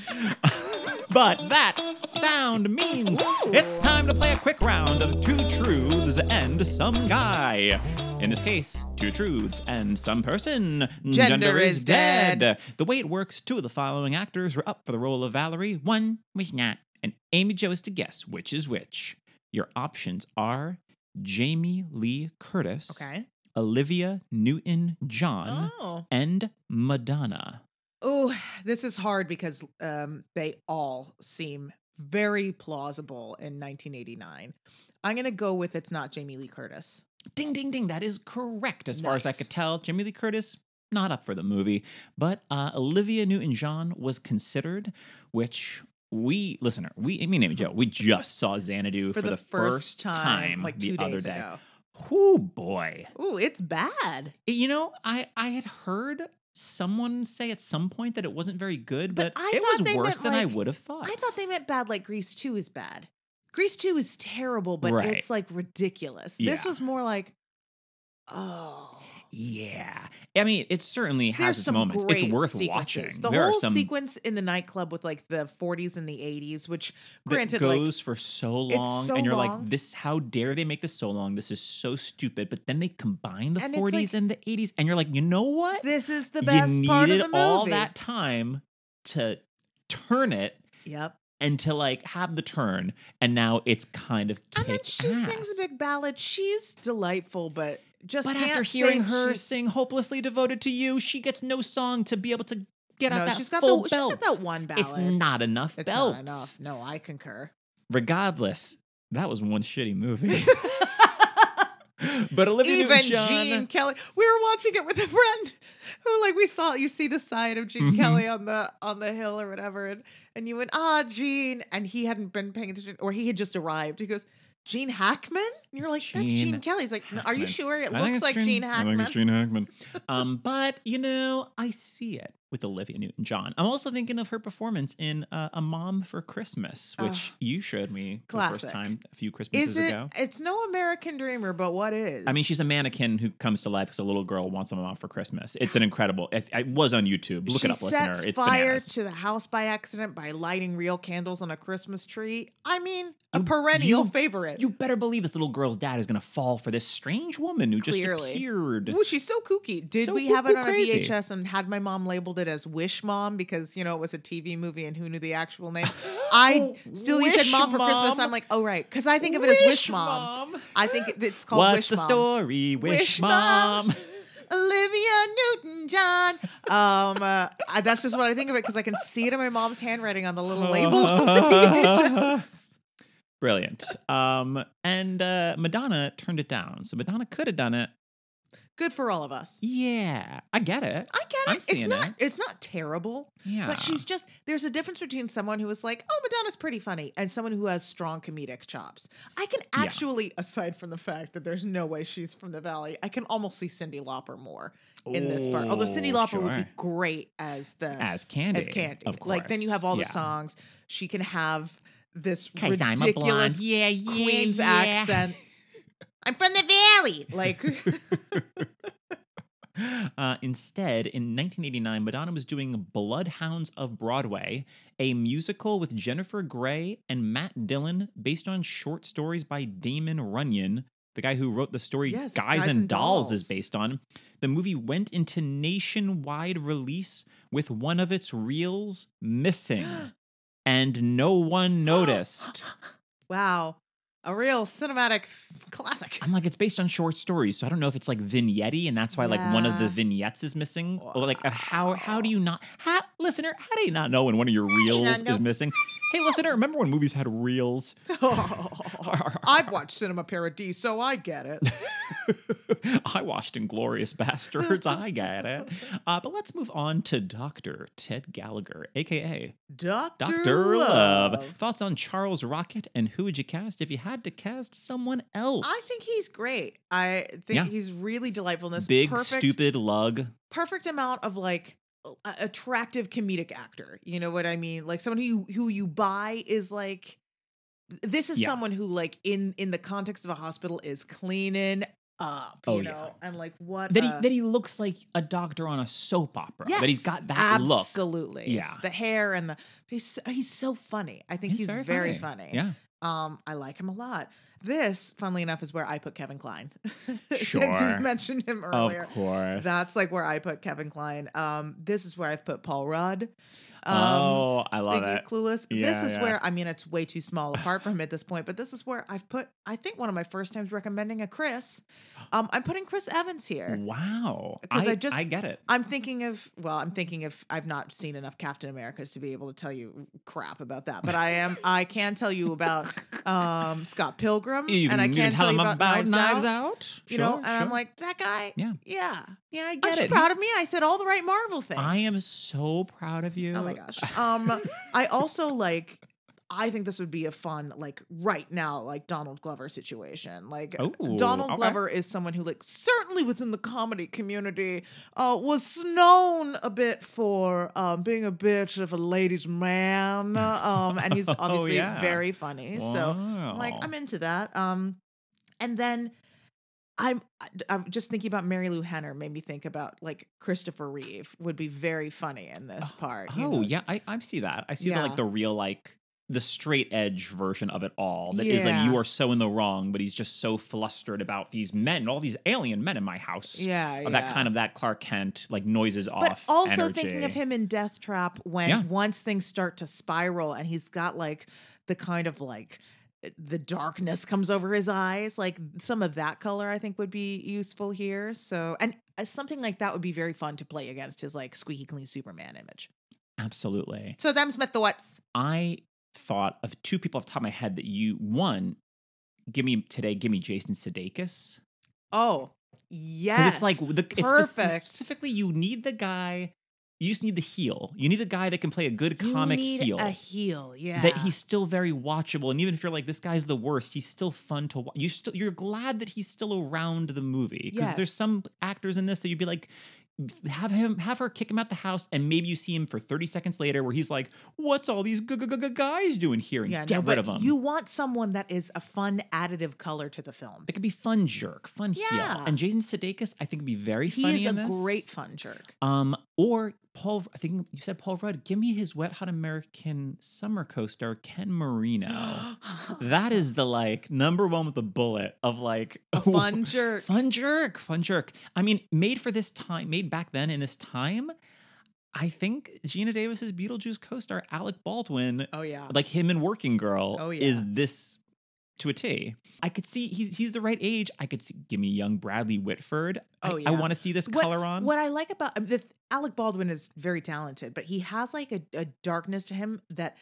but that sound means it's time to play a quick round of two truths and some guy. In this case, two truths and some person. Gender is dead. The way it works, two of the following actors were up for the role of Valerie. One was not. And Amy Jo is to guess which is which. Your options are Jamie Lee Curtis, okay. Olivia Newton John, Oh. and Madonna. Oh, this is hard because um, they all seem very plausible in 1989. I'm going to go with it's not Jamie Lee Curtis. Ding, ding, ding. That is correct. As far as I could tell, Jamie Lee Curtis, not up for the movie. But uh, Olivia Newton John was considered, which we, listener, we, me and Joe, we just saw Xanadu for, For, the, first time, like the two other days day. ago. Oh boy. Ooh, it's bad. You know, I, I had heard someone say at some point that it wasn't very good, But but, I it was worse than I would have thought. I thought they meant bad like Grease 2 is bad. Grease 2 is terrible, but Right. it's like ridiculous. This was more like, oh. Yeah. I mean, it certainly has There's its some moments. great It's worth sequences. watching. The there whole are some sequence in the nightclub with like the 40s and the 80s, which that granted, like goes for so it's long so and you're long. like this how dare they make this so long this is so stupid but then they combine the And it's 40s like- and the 80s and you're like you know what this is the you best needed part of the movie. all that time to turn it Yep. and to like have the turn and now it's kind of And then kick she sings a big ballad. She's delightful, but just but after hearing her she's- sing hopelessly devoted to you she gets no song to be able to get no, out that she's got full the belt she's got that one ballad. it's not enough It's belts not enough. No, I concur. regardless that was one shitty movie but Olivia Even Newton-John, Gene Kelly. We were watching it with a friend who, like, we saw you see the side of Gene Mhm. Kelly on the on the hill or whatever, and and you went, ah, Gene, and he hadn't been paying attention, or he had just arrived. He goes, Gene Hackman, and you're like, that's Gene Gene Kelly. He's like, "No, are you sure? It I looks like Gene Hackman. I think it's Gene Hackman. um, but you know, I see it with Olivia Newton-John. I'm also thinking of her performance in uh, A Mom for Christmas, which you showed me for the first time a few Christmases Is it? ago. It's no American Dreamer, but what is? I mean, she's a mannequin who comes to life because a little girl wants a mom for Christmas. It's an incredible. It, it was on YouTube. Look she it up, listener. It's fire bananas. to the house by accident by lighting real candles on a Christmas tree. I mean, a You- perennial you- favorite. You better believe this little girl's dad is going to fall for this strange woman who Clearly. just appeared. Ooh, she's so kooky. Did So we have it on a. VHS and had my mom labeled it as Wish Mom because you know it was a TV movie and who knew the actual name? I still you said Mom for Christmas. I'm like, oh right, because I think of it as Wish Mom. I think it's called What's Wish the Mom. story? Wish, Wish mom. Mom. Olivia Newton John. Um, uh, I, that's just what I think of it because I can see it in my mom's handwriting on the little label of. Brilliant. Um, and uh, Madonna turned it down. So Madonna could have done it. Good for all of us. Yeah, I get it. I get I'm it. It's not it. it's not terrible, Yeah, but she's just there's a difference between someone who is like, "Oh, Madonna's pretty funny," and someone who has strong comedic chops. I can Yeah. actually aside from the fact that there's no way she's from the valley, I can almost see Cyndi Lauper more in this part. Although Cyndi Lauper would be great as the as Candy. as Candy. of course. Like then you have all the songs. She can have this 'Cause I'm a blonde. ridiculous Yeah, yeah, Queen's yeah. accent. I'm from the valley. Like Uh, instead, in 1989, Madonna was doing Bloodhounds of Broadway, a musical with Jennifer Grey and Matt Dillon based on short stories by Damon Runyon, the guy who wrote the story Yes, Guys, Guys and and Dolls is based on. The movie went into nationwide release with one of its reels missing, and no one noticed. wow. A real cinematic classic. I'm like, it's based on short stories, so I don't know if it's like vignette and that's why like one of the vignettes is missing. Or like, how how do you not, how, listener, how do you not know when one of your reels is missing? Hey, listener, remember when movies had reels? I've watched Cinema Paradiso, so I get it. I watched Inglourious Basterds. I get it. Uh, but let's move on to Dr. Ted Gallagher, aka Doctor, Dr. Love. Love. Thoughts on Charles Rocket and who would you cast if you had to cast someone else? I think he's great. I think Yeah. he's really delightful in this. Big, perfect, stupid lug. perfect amount of like attractive comedic actor. You know what I mean? Like someone who you, who you buy is like this is Yeah. someone who like in in the context of a hospital is cleaning up. You Oh, yeah. know, and like what That he that he looks like a doctor on a soap opera. That he's got that look. Absolutely. It's Yeah. the hair and the he's so- he's so funny. I think he's, very, funny. Yeah. Um, I like him a lot. This, funnily enough, is where I put Kevin Kline. Since Sure. you mentioned him earlier. Of course. That's like where I put Kevin Kline. Um, this is where I've put Paul Rudd. Um, oh, I love it. Clueless. this is yeah. where I mean it's way too small apart from him at this point, but this is where I've put I think one of my first times recommending a Chris. Um, I'm putting Chris Evans here. Wow. 'Cause I I just- I get it. I'm thinking of well, I'm thinking of I've not seen enough Captain Americas to be able to tell you crap about that, but I am I can tell you about um Scott Pilgrim You and I can tell him you about, Knives, Out. You know, Sure, and I'm like that guy. Yeah. yeah. yeah, I get Aren't you proud He's- of me? I said all the right Marvel things. I am so proud of you. Oh my gosh. Um, I also like. I think this would be a fun, like right now, like Donald Glover situation. Like Ooh, Donald okay. Glover is someone who, like, certainly within the comedy community, uh, was known a bit for um, being a bit of a ladies' man. Um, and he's obviously Oh, yeah. very funny. So like I'm into that. Um, and then I'm uh, I'm just thinking about Marilu Henner made me think about like Christopher Reeve would be very funny in this oh, part. Oh know? yeah, I, I see that. I see the, like the real like the straight edge version of it all. That is like you are so in the wrong, but he's just so flustered about these men, all these alien men in my house. yeah, Of that kind of that Clark Kent like noises But off. also energy. thinking of him in Death Trap when Yeah. once things start to spiral and he's got like the kind of like the darkness comes over his eyes like some of that color i think would be useful here so and uh, something like that would be very fun to play against his like squeaky clean superman image Absolutely. so them's my thoughts I thought of two people off the top of my head that you one, give me today, give me Jason Sudeikis. oh yes it's like the it's perfect. specifically you need the guy. You just need the heel. You need a guy that can play a good you comic need heel. a heel yeah That he's still very watchable, and even if you're like this guy's the worst, he's still fun to watch. You still you're glad that he's still around the movie because there's some actors in this that you'd be like, have him have her kick him out the house, and maybe you see him for 30 seconds later where he's like, "What's all these g- g- g- guys doing here?" And yeah get no, rid of him. you want someone that is a fun additive color to the film It could be fun jerk, fun heel, Yeah. and Jason Sudeikis I think would be very he funny is a great fun jerk Um, or Paul, I think you said Paul Rudd. Give me his Wet Hot American Summer co-star Ken Marino. that is the like number one with the bullet of like a fun jerk fun jerk, fun jerk. I mean, made for this time, made back then in this time. I think Geena Davis's Beetlejuice co-star Alec Baldwin, oh yeah like him in Working Girl, Oh, yeah, is this to a T. I could see he's he's the right age. I could see give me young Bradley Whitford. Oh, I, yeah. I want to see this What- color on. What I like about um, the Alec Baldwin is very talented, but he has like a, a darkness to him that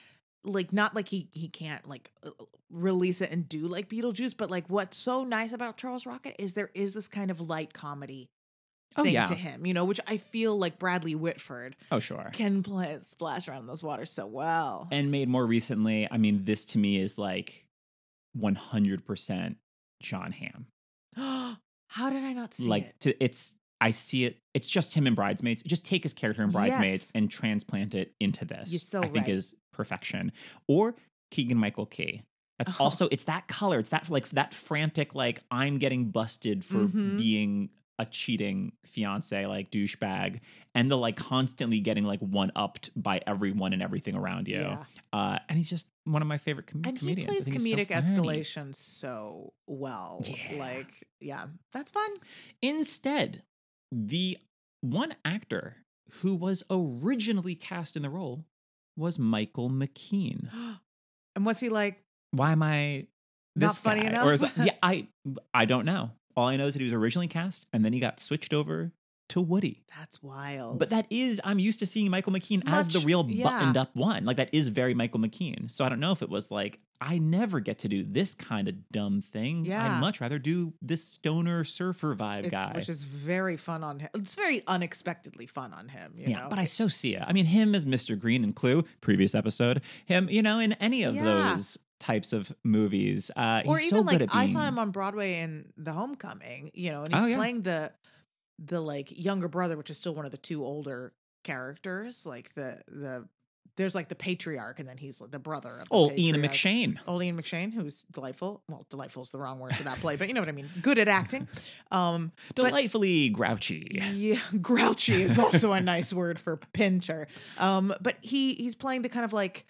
like not like he he can't like uh, release it and do like Beetlejuice, but like what's so nice about Charles Rocket is there is this kind of light comedy Oh, thing yeah. to him, you know, which I feel like Bradley Whitford Oh, sure. can play splash around in those waters so well. And made more recently, I mean, this to me is like 100% Jon Hamm. How did I not see like it? to it's I see it. It's just him in Bridesmaids. Just take his character in Bridesmaids Yes. and transplant it into this. You're so I think right. is perfection. Or Keegan Michael Key. That's Oh. also it's that color. It's that like that frantic like I'm getting busted for Mhm. being a cheating fiance like douchebag and the like constantly getting like one upped by everyone and everything around you. Yeah. Uh, and he's just one of my favorite com- And he comedians. I plays he's so comedic escalation so well. Yeah. Like, yeah, that's fun. Instead, the one actor who was originally cast in the role was Michael McKean. and was he like, Why am I Not funny guy? Or is enough? yeah, I I don't know. All I know is that he was originally cast and then he got switched over to Woody. that's wild? But that is I'm used to seeing Michael McKean as the real yeah. buttoned up one. Like that is very Michael McKean. So I don't know if it was like I never get to do this kind of dumb thing. Yeah. I'd much rather do this stoner surfer vibe it's, guy. which is very fun on him. It's very unexpectedly fun on him, you yeah, know. but I so see it. I mean, him as Mr. Green in Clue, previous episode. Him, you know, in any of Yeah. those types of movies. Uh, or he's even so good like at I saw him on Broadway in The Homecoming, you know, and Oh, he's yeah. playing the the like younger brother, which is still one of the two older characters. Like the the there's like the patriarch, and then he's like the brother of the Oh, Ian. McShane. Old Ian McShane, who's delightful. Well, delightful is the wrong word for that play, but you know what I mean. Good at acting. Um, but- Delightfully grouchy. yeah, grouchy is also a nice word for Pinter. Um, but he he's playing the kind of like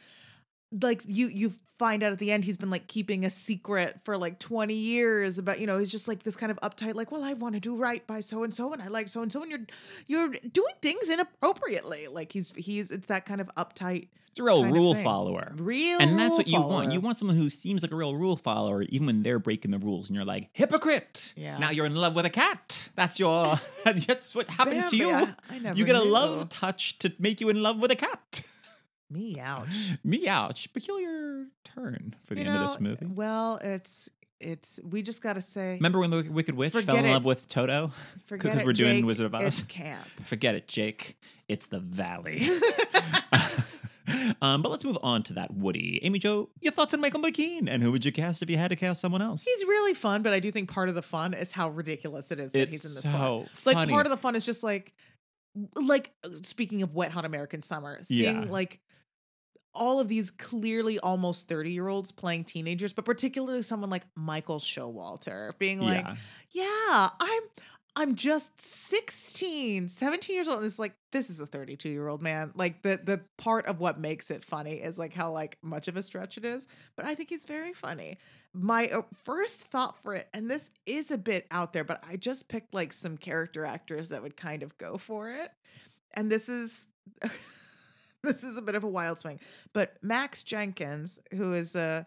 like you you find out at the end he's been like keeping a secret for like 20 years about you know he's just like this kind of uptight like well I want to do right by so and so and I like so and so and you're you're doing things inappropriately like he's he's it's that kind of uptight It's a real rule follower. real And that's what you want. You want someone who seems like a real rule follower, even when they're breaking the rules. And you're like, hypocrite. Yeah. Now you're in love with a cat. That's your. that's what happens to you. I, You get a love touch to make you in love with a cat. Me ouch Me ouch. Peculiar turn for the You end of know, this movie. well it's it's we just gotta say Remember when the Wicked Witch fell in it. love with Toto? forget 'cause it, we're doing Jake, Wizard of Oz. it's camp Forget it, Jake. It's the Valley. um, but let's move on to that Woody. Amy Jo, your thoughts on Michael McKean, and who would you cast if you had to cast someone else? He's really fun, but I do think part of the fun is how ridiculous it is that it's he's in this so part. Like part of the fun is just like like uh, speaking of wet hot American summer, seeing Yeah. like all of these clearly almost 30 year olds playing teenagers, but particularly someone like Michael Showalter being like, yeah. Yeah, I'm I'm just 16, 17 years old. And it's like, this is a 32 year old man. Like the the part of what makes it funny is like how like much of a stretch it is. But I think he's very funny. My uh, first thought for it, and this is a bit out there, but I just picked like some character actors that would kind of go for it. And this is this is a bit of a wild swing. But Max Jenkins, who is a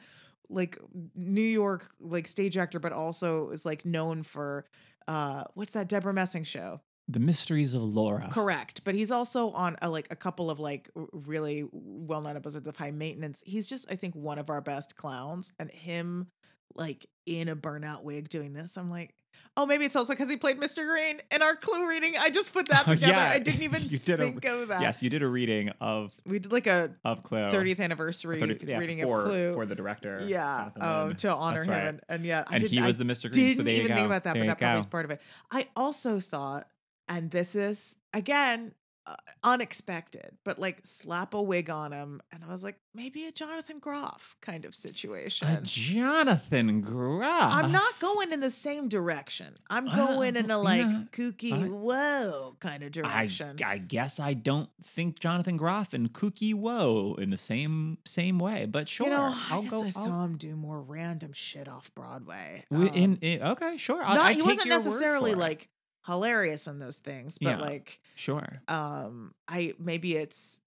like New York like stage actor, but also is like known for uh what's that Debra Messing show? The Mysteries of Laura. Correct. But he's also on a, like a couple of like really well known episodes of High Maintenance. He's just I think one of our best clowns, and him like in a burnout wig doing this. I'm like, oh, maybe it's also because he played Mr. Green in our Clue reading. I just put that Oh, together. yeah. I didn't even You did a- think of that. Yes, you did a reading of we did like a of Clue. 30th anniversary 30th yeah, reading for, of Clue. for the director. yeah, oh, Lynn. to honor That's him, right. and, and yeah, I and didn't, he was the Mr. Green. didn't so even think about that, There but that probably go. is part of it. I also thought, and this is again uh, unexpected, but like slap a wig on him, and I was like, maybe a Jonathan Groff kind of situation. A Jonathan Groff. I'm not going in the same direction. I'm Uh, going in a like yeah, kooky, I- whoa kind of direction. I guess I don't think Jonathan Groff and Kooky whoa in the same same way, but sure, You know, I I'll guess go. I I'll- saw him do more random shit off Broadway. Um, in, in- okay, sure. I'll, not I he wasn't necessarily like hilarious in those things, but Yeah. like sure. um I maybe it's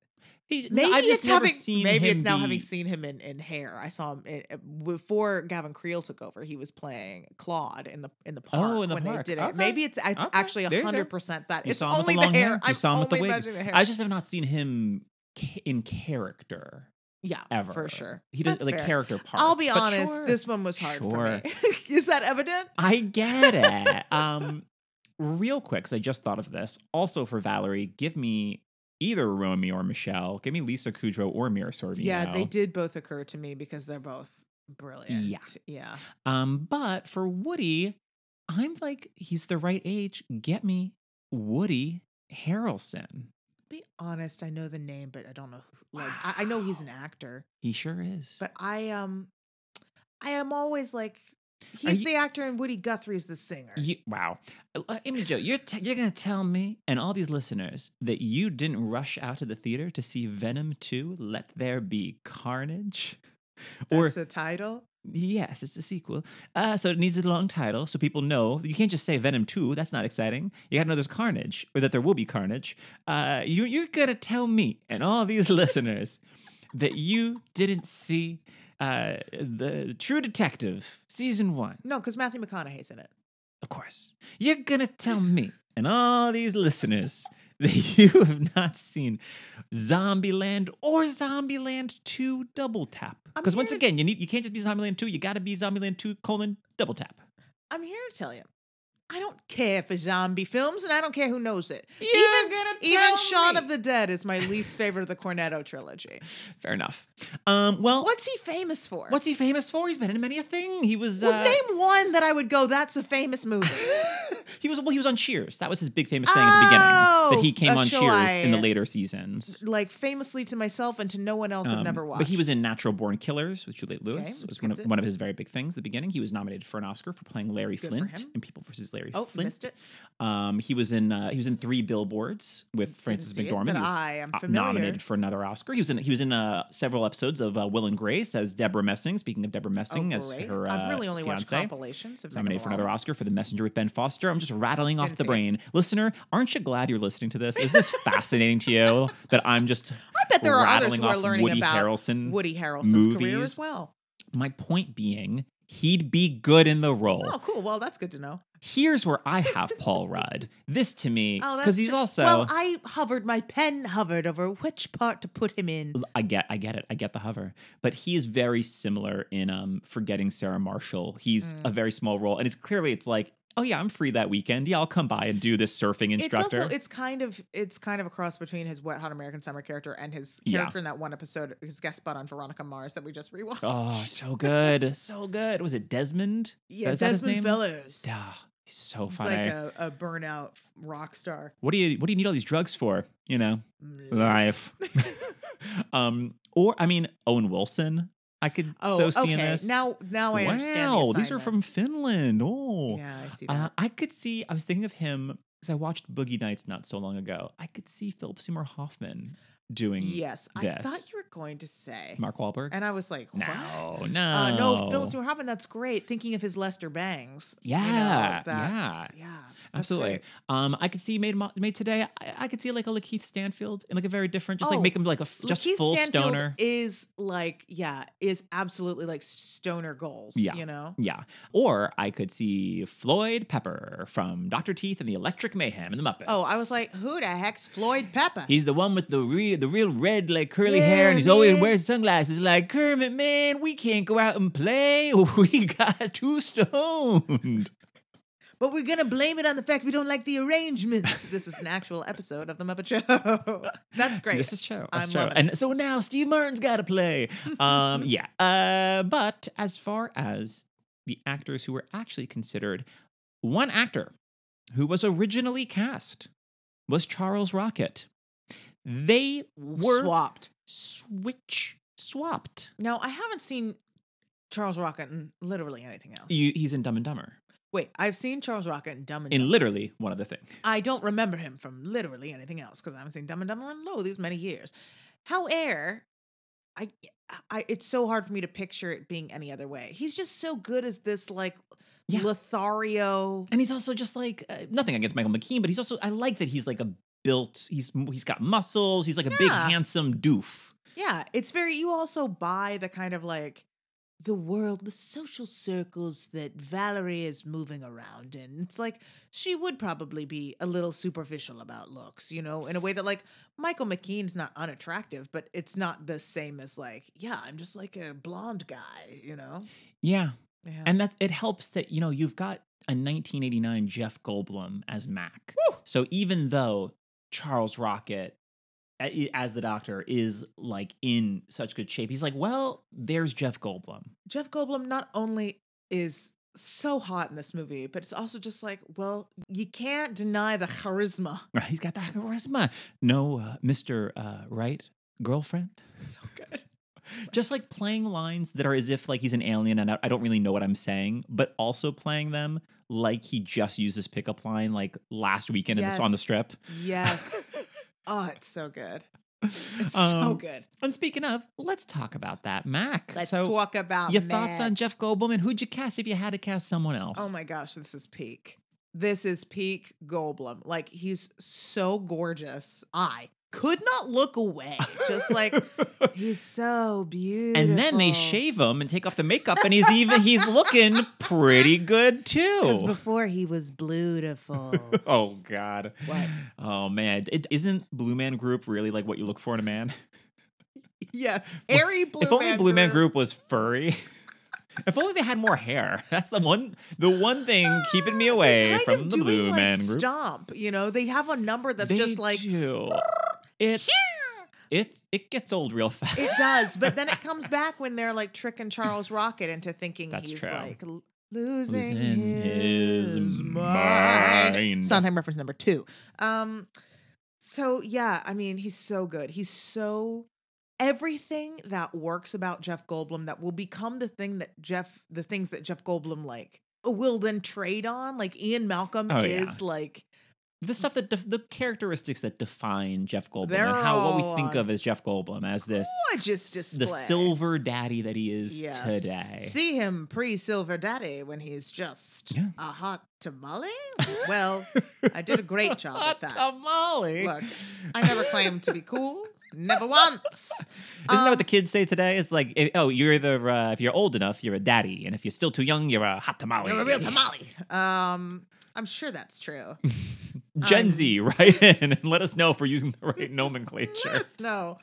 He's, maybe I've it's having seen maybe it's now be- having seen him in in hair. I saw him in, uh, before Gavin Creel took over. He was playing Claude in the in the park Oh, in the when park. they did it. Okay. Maybe it's it's Okay. actually There you go. hundred percent that. You it's saw him with only the the, long hair. hair. You saw him with the wig. the. I just have not seen him ca- in character yeah, ever for sure. He does That's like fair. character parts. I'll be honest. sure. This one was hard Sure. for me. Is that evident? I get it. um, real quick, because I just thought of this. Also for Valerie, give me either Romy or Michelle. Give me Lisa Kudrow or Mira Sorvino. Yeah, they did both occur to me because they're both brilliant. Yeah. Yeah. Um, but for Woody, I'm like, he's the right age. Get me Woody Harrelson. Be honest, I know the name, but I don't know. Who, like, I, I know he's an actor, He sure is. but I um, I am always like, he's you- the actor and Woody Guthrie's the singer. You, wow. Uh, Amy Jo, you're, t- you're going to tell me and all these listeners that you didn't rush out to the theater to see Venom 2, Let There Be Carnage? Or, That's the title. yes, it's a sequel. Uh, so it needs a long title so people know. You can't just say Venom 2. That's not exciting. You got to know there's carnage or that there will be carnage. Uh, you, you're going to tell me and all these listeners that you didn't see uh, the True Detective season one. No, because Matthew McConaughey's in it. Of course. You're going to tell me and all these listeners that you have not seen Zombieland or Zombieland 2 Double Tap. Because once here- again, you need you can't just be Zombieland 2, you got to be Zombieland 2 colon Double Tap. I'm here to tell you, I don't care for zombie films, and I don't care who knows it. You're even gonna even Shaun me. of the Dead is my least favorite of the Cornetto trilogy. Fair enough. Um, well, What's he famous for? what's he famous for? He's been in many a thing. He was Well, uh, name one that I would go. That's a famous movie. he was well, he was on Cheers. That was his big famous thing at the beginning. That he Oh, came on Cheers in the later seasons. like famously to myself and to no one else I've Um, never watched. But he was in Natural Born Killers with Juliette Lewis. Okay, it was one of, one of his very big things at the beginning. He was nominated for an Oscar for playing Larry Good Flynt in People versus Larry Oh, Flynt. missed it. Um, he was in uh, he was in Three Billboards with Didn't Frances see it, McDormand. but I am uh, familiar. nominated for another Oscar. He was in he was in uh, several episodes of uh, Will and Grace as Debra Messing. Speaking of Debra Messing, oh, as her uh, I've really only watched fiance. compilations. Of Nominated for another Oscar for The Messenger with Ben Foster. I'm just rattling off Didn't the see it. brain. Listener, aren't you glad you're listening to this? Is this fascinating to you that I'm just I bet there are others who are off learning Woody about Harrelson Woody Harrelson's career movies. as well. My point being, he'd be good in the role. Oh, cool. Well, that's good to know. Here's where I have Paul Rudd. This to me, Oh, because that's he's also. Well, I hovered. My pen hovered over which part to put him in. I get, I get it, I get the hover, but he is very similar in um forgetting Sarah Marshall. He's Mm. a very small role, and it's clearly it's like, oh yeah, I'm free that weekend. Yeah, I'll come by and do this surfing instructor. It's also it's kind of it's kind of a cross between his Wet Hot American Summer character and his Yeah. character in that one episode, his guest spot on Veronica Mars that we just rewatched. oh, so good, so good. Was it Desmond? yeah, is Desmond? Fellows. Ah, he's so He's funny. like a, a burnout rock star. what do you, what do you need all these drugs for? You know, Mm. life. um, or I mean, Owen Wilson. I could Oh, so see okay. in this. Now, now I understand. the wow, these are from Finland. Oh, Yeah, I see uh. I could see. I was thinking of him because I watched Boogie Nights not so long ago. I could see Philip Seymour Hoffman doing yes, I thought this. you were going to say, Mark Wahlberg. and I was like, what? no, no, Uh, no, Philip Seymour Hoffman. That's great. Thinking of his Lester Bangs. you know, Yeah, that's, yeah. Absolutely. Um, I could see made made today. I, I could see like a Lakeith Stanfield in like a very different, just like Oh, make him like a just Lakeith full Stanfield stoner. is like, yeah, is absolutely like stoner goals. Yeah. you know. Yeah. Or I could see Floyd Pepper from Doctor Teeth and the Electric Mayhem and the Muppets. Oh, I was like, who the heck's Floyd Pepper? He's the one with the real, the real red, like curly Yeah, hair, and he's always wears sunglasses. Like Kermit, man, we can't go out and play. We got too stoned. But we're gonna blame it on the fact we don't like the arrangements. this is an actual episode of the Muppet Show. That's great. This is true. That's I'm true. And so now Steve Martin's got to play. Um, yeah. Uh, but as far as the actors who were actually considered, one actor who was originally cast was Charles Rocket. They were swapped. switch swapped. Now I haven't seen Charles Rocket in literally anything else. You, he's in Dumb and Dumber. Wait, I've seen Charles Rocket in Dumb and In Dumber. literally one other thing. I don't remember him from literally anything else because I haven't seen Dumb and Dumber in lo these many years. However, I, I, it's so hard for me to picture it being any other way. He's just so good as this like Yeah. Lothario. And he's also just like uh, nothing against Michael McKean, but he's also I like that he's like a built. He's he's got muscles. He's like a big handsome doof. Yeah, it's very. You also buy the kind of like the world, the social circles that Valerie is moving around in. It's like she would probably be a little superficial about looks, you know, in a way that like Michael McKean's not unattractive, but it's not the same as like, yeah, I'm just like a blonde guy, you know. Yeah. Yeah. And that it helps that, you know, you've got a 1989 Jeff Goldblum as Mac. Woo! So even though Charles Rocket as the doctor is like in such good shape, he's like, well, there's Jeff Goldblum. Jeff Goldblum not only is so hot in this movie, but it's also just like, well, you can't deny the charisma. He's got that charisma. No, uh, Mr. Uh, right girlfriend. So good. Just like playing lines that are as if like he's an alien and I don't really know what I'm saying, but also playing them like he just used this pickup line like last weekend in this on the strip. Yes. oh, it's so good. It's so Um, good. And speaking of, let's talk about that Mac. Let's so talk about your thoughts on Jeff Goldblum and who'd you cast if you had to cast someone else? Oh my gosh, this is peak. This is peak Goldblum. Like he's so gorgeous. I could not look away. Just like he's so beautiful. and then they shave him and take off the makeup, and he's even he's looking pretty good too. Because before he was beautiful. Oh God! What? Oh man! It, isn't Blue Man Group really like what you look for in a man? yes, hairy blue. if only man Blue Man Group. Was furry. if only they had more hair. That's the one. The one thing ah, keeping me away from the Blue like Man Group. Stomp, you know, they have a number that's they just like do. It's it it gets old real fast. it does, but then it comes back when they're like tricking Charles Rocket into thinking That's he's true. like l- losing, Losing his, his mind. mind. Sondheim reference number two. Um, so yeah, I mean, he's so good. He's so everything that works about Jeff Goldblum that will become the thing that Jeff, the things that Jeff Goldblum like will then trade on. Like Ian Malcolm Oh, yeah. is like the stuff that def- the characteristics that define Jeff Goldblum They're and how what we think on of as Jeff Goldblum as this gorgeous display. the silver daddy that he is Yes. today. See him pre Silver Daddy when he's just Yeah. a hot tamale. Well, I did a great job at that. tamale. Look, I never claimed to be cool. Never once. Isn't that Um, what the kids say today? It's like, eh, oh, you're either uh, if you're old enough, you're a daddy, and if you're still too young, you're a hot tamale. You're a real tamale. Um, I'm sure that's true. Gen I'm- Z, right? in and let us know if we're using the right nomenclature. Let us know.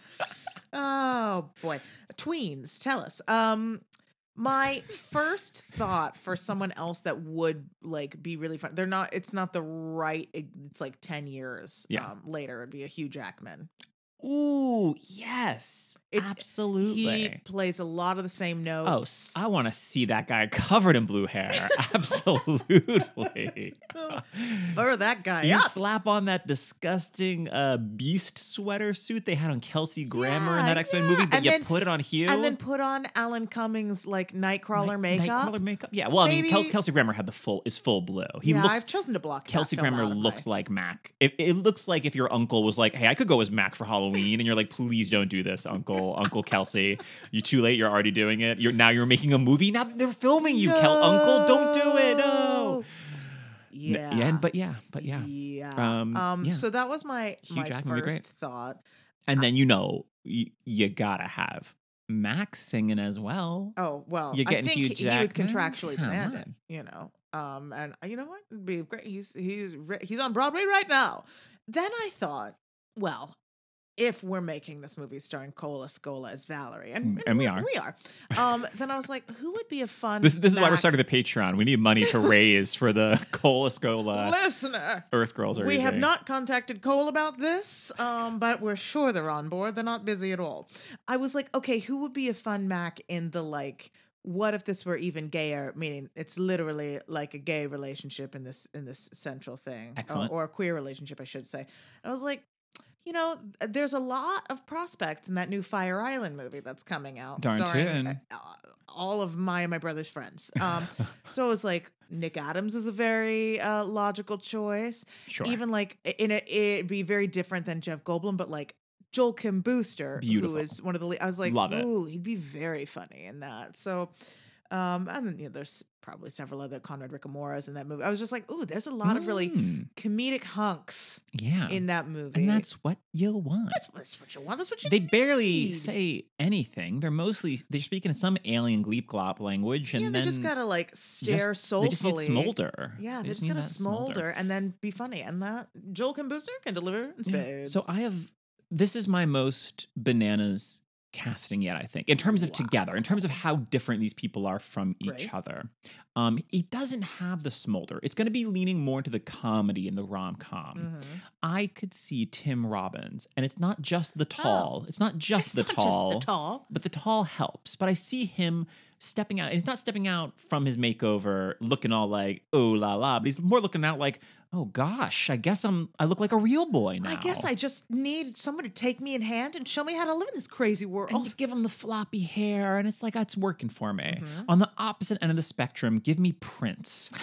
Oh boy, tweens, tell us. Um, my first thought for someone else that would like be really fun. They're not. It's not the right. It's like ten years. Yeah. Um, later, it'd be a Hugh Jackman. Ooh, yes, It- absolutely. He plays a lot of the same notes. Oh, notes. s- I want to see that guy covered in blue hair. Absolutely. Fur that guy you up. slap on that disgusting uh, beast sweater suit they had on Kelsey Grammer in that X Men yeah. movie, but And you then- put it on Hugh. and then put on Alan Cummings like Nightcrawler Night- makeup. Nightcrawler makeup. Yeah. Well, I mean, Kelsey, Maybe- Kelsey Grammer had the full is full blue. He yeah, looks. I've chosen to block. that Kelsey Grammer looks my- like Mac. It, it looks like if your uncle was like, "Hey, I could go as Mac for Halloween," and you're like, "Please don't do this, Uncle, Uncle Kelsey. You're too late. You're already doing it. You're now you're making a movie. Now they're filming you, Kel- Uncle. Don't do it. No." N- Yeah. Yeah. But yeah. But yeah. Yeah. Um, Um. yeah. So that was my Hugh my Jackman first thought. And then you know you, you gotta have Max singing as well. Oh well, You're I getting think Hugh he, he would Jackman? contractually Come demand on. it. You know. Um. And you know what? It'd be great. He's he's he's on Broadway right now. Then I thought, well, if we're making this movie starring Cole Escola as Valerie, and, and we are. we are. Um. then I was like, who would be a fun? This this is why we're starting the Patreon. We need money to raise for the Cole Escola listener. Earth Girls. Are We have not contacted Cole about this, um, but we're sure they're on board. They're not busy at all. I was like, okay, who would be a fun Mac in the like? What if this were even gayer? Meaning, it's literally like a gay relationship in this in this central thing, or- Excellent. or, a queer relationship, I should say. I was like, you know, there's a lot of prospects in that new Fire Island movie that's coming out, Darn starring uh, all of my and my brother's friends. Um, so it was like Nick Adams is a very uh, logical choice Sure. even like in a, it'd be very different than Jeff Goldblum, but like Joel Kim Booster, Beautiful. who is one of the. I was like, Love it. ooh, he'd be very funny in that. So, um, and then you know, there's probably several other Conrad Ricamoras in that movie. I was just like, ooh, there's a lot of really Mm, comedic hunks yeah. in that movie. and that's what you want. that's, that's what you want. That's what you They barely say anything. They're mostly they're speaking some alien gleep glop language, and yeah, then they just gotta like stare just- They just need soulfully. smolder. Yeah, they just need gotta smolder and then be funny. And that Joel Kim Booster can deliver in Yeah. spades. So I have this is my most bananas casting yet, I think, in terms of together, in terms of how different these people are from each Right. other. Um, it doesn't have the smolder. It's going to be leaning more into the comedy and the rom com. Mhm. I could see Tim Robbins, and it's not just the tall. It's not just It's the not tall. Just the tall. but the tall helps. But I see him stepping out. He's not stepping out from his makeover looking all like oh la la, but he's more looking out like oh gosh, I guess I'm I look like a real boy now. I guess I just need someone to take me in hand and show me how to live in this crazy world. and you give him the floppy hair, and it's like that's working for me. Mhm. On the opposite end of the spectrum, give me Prince.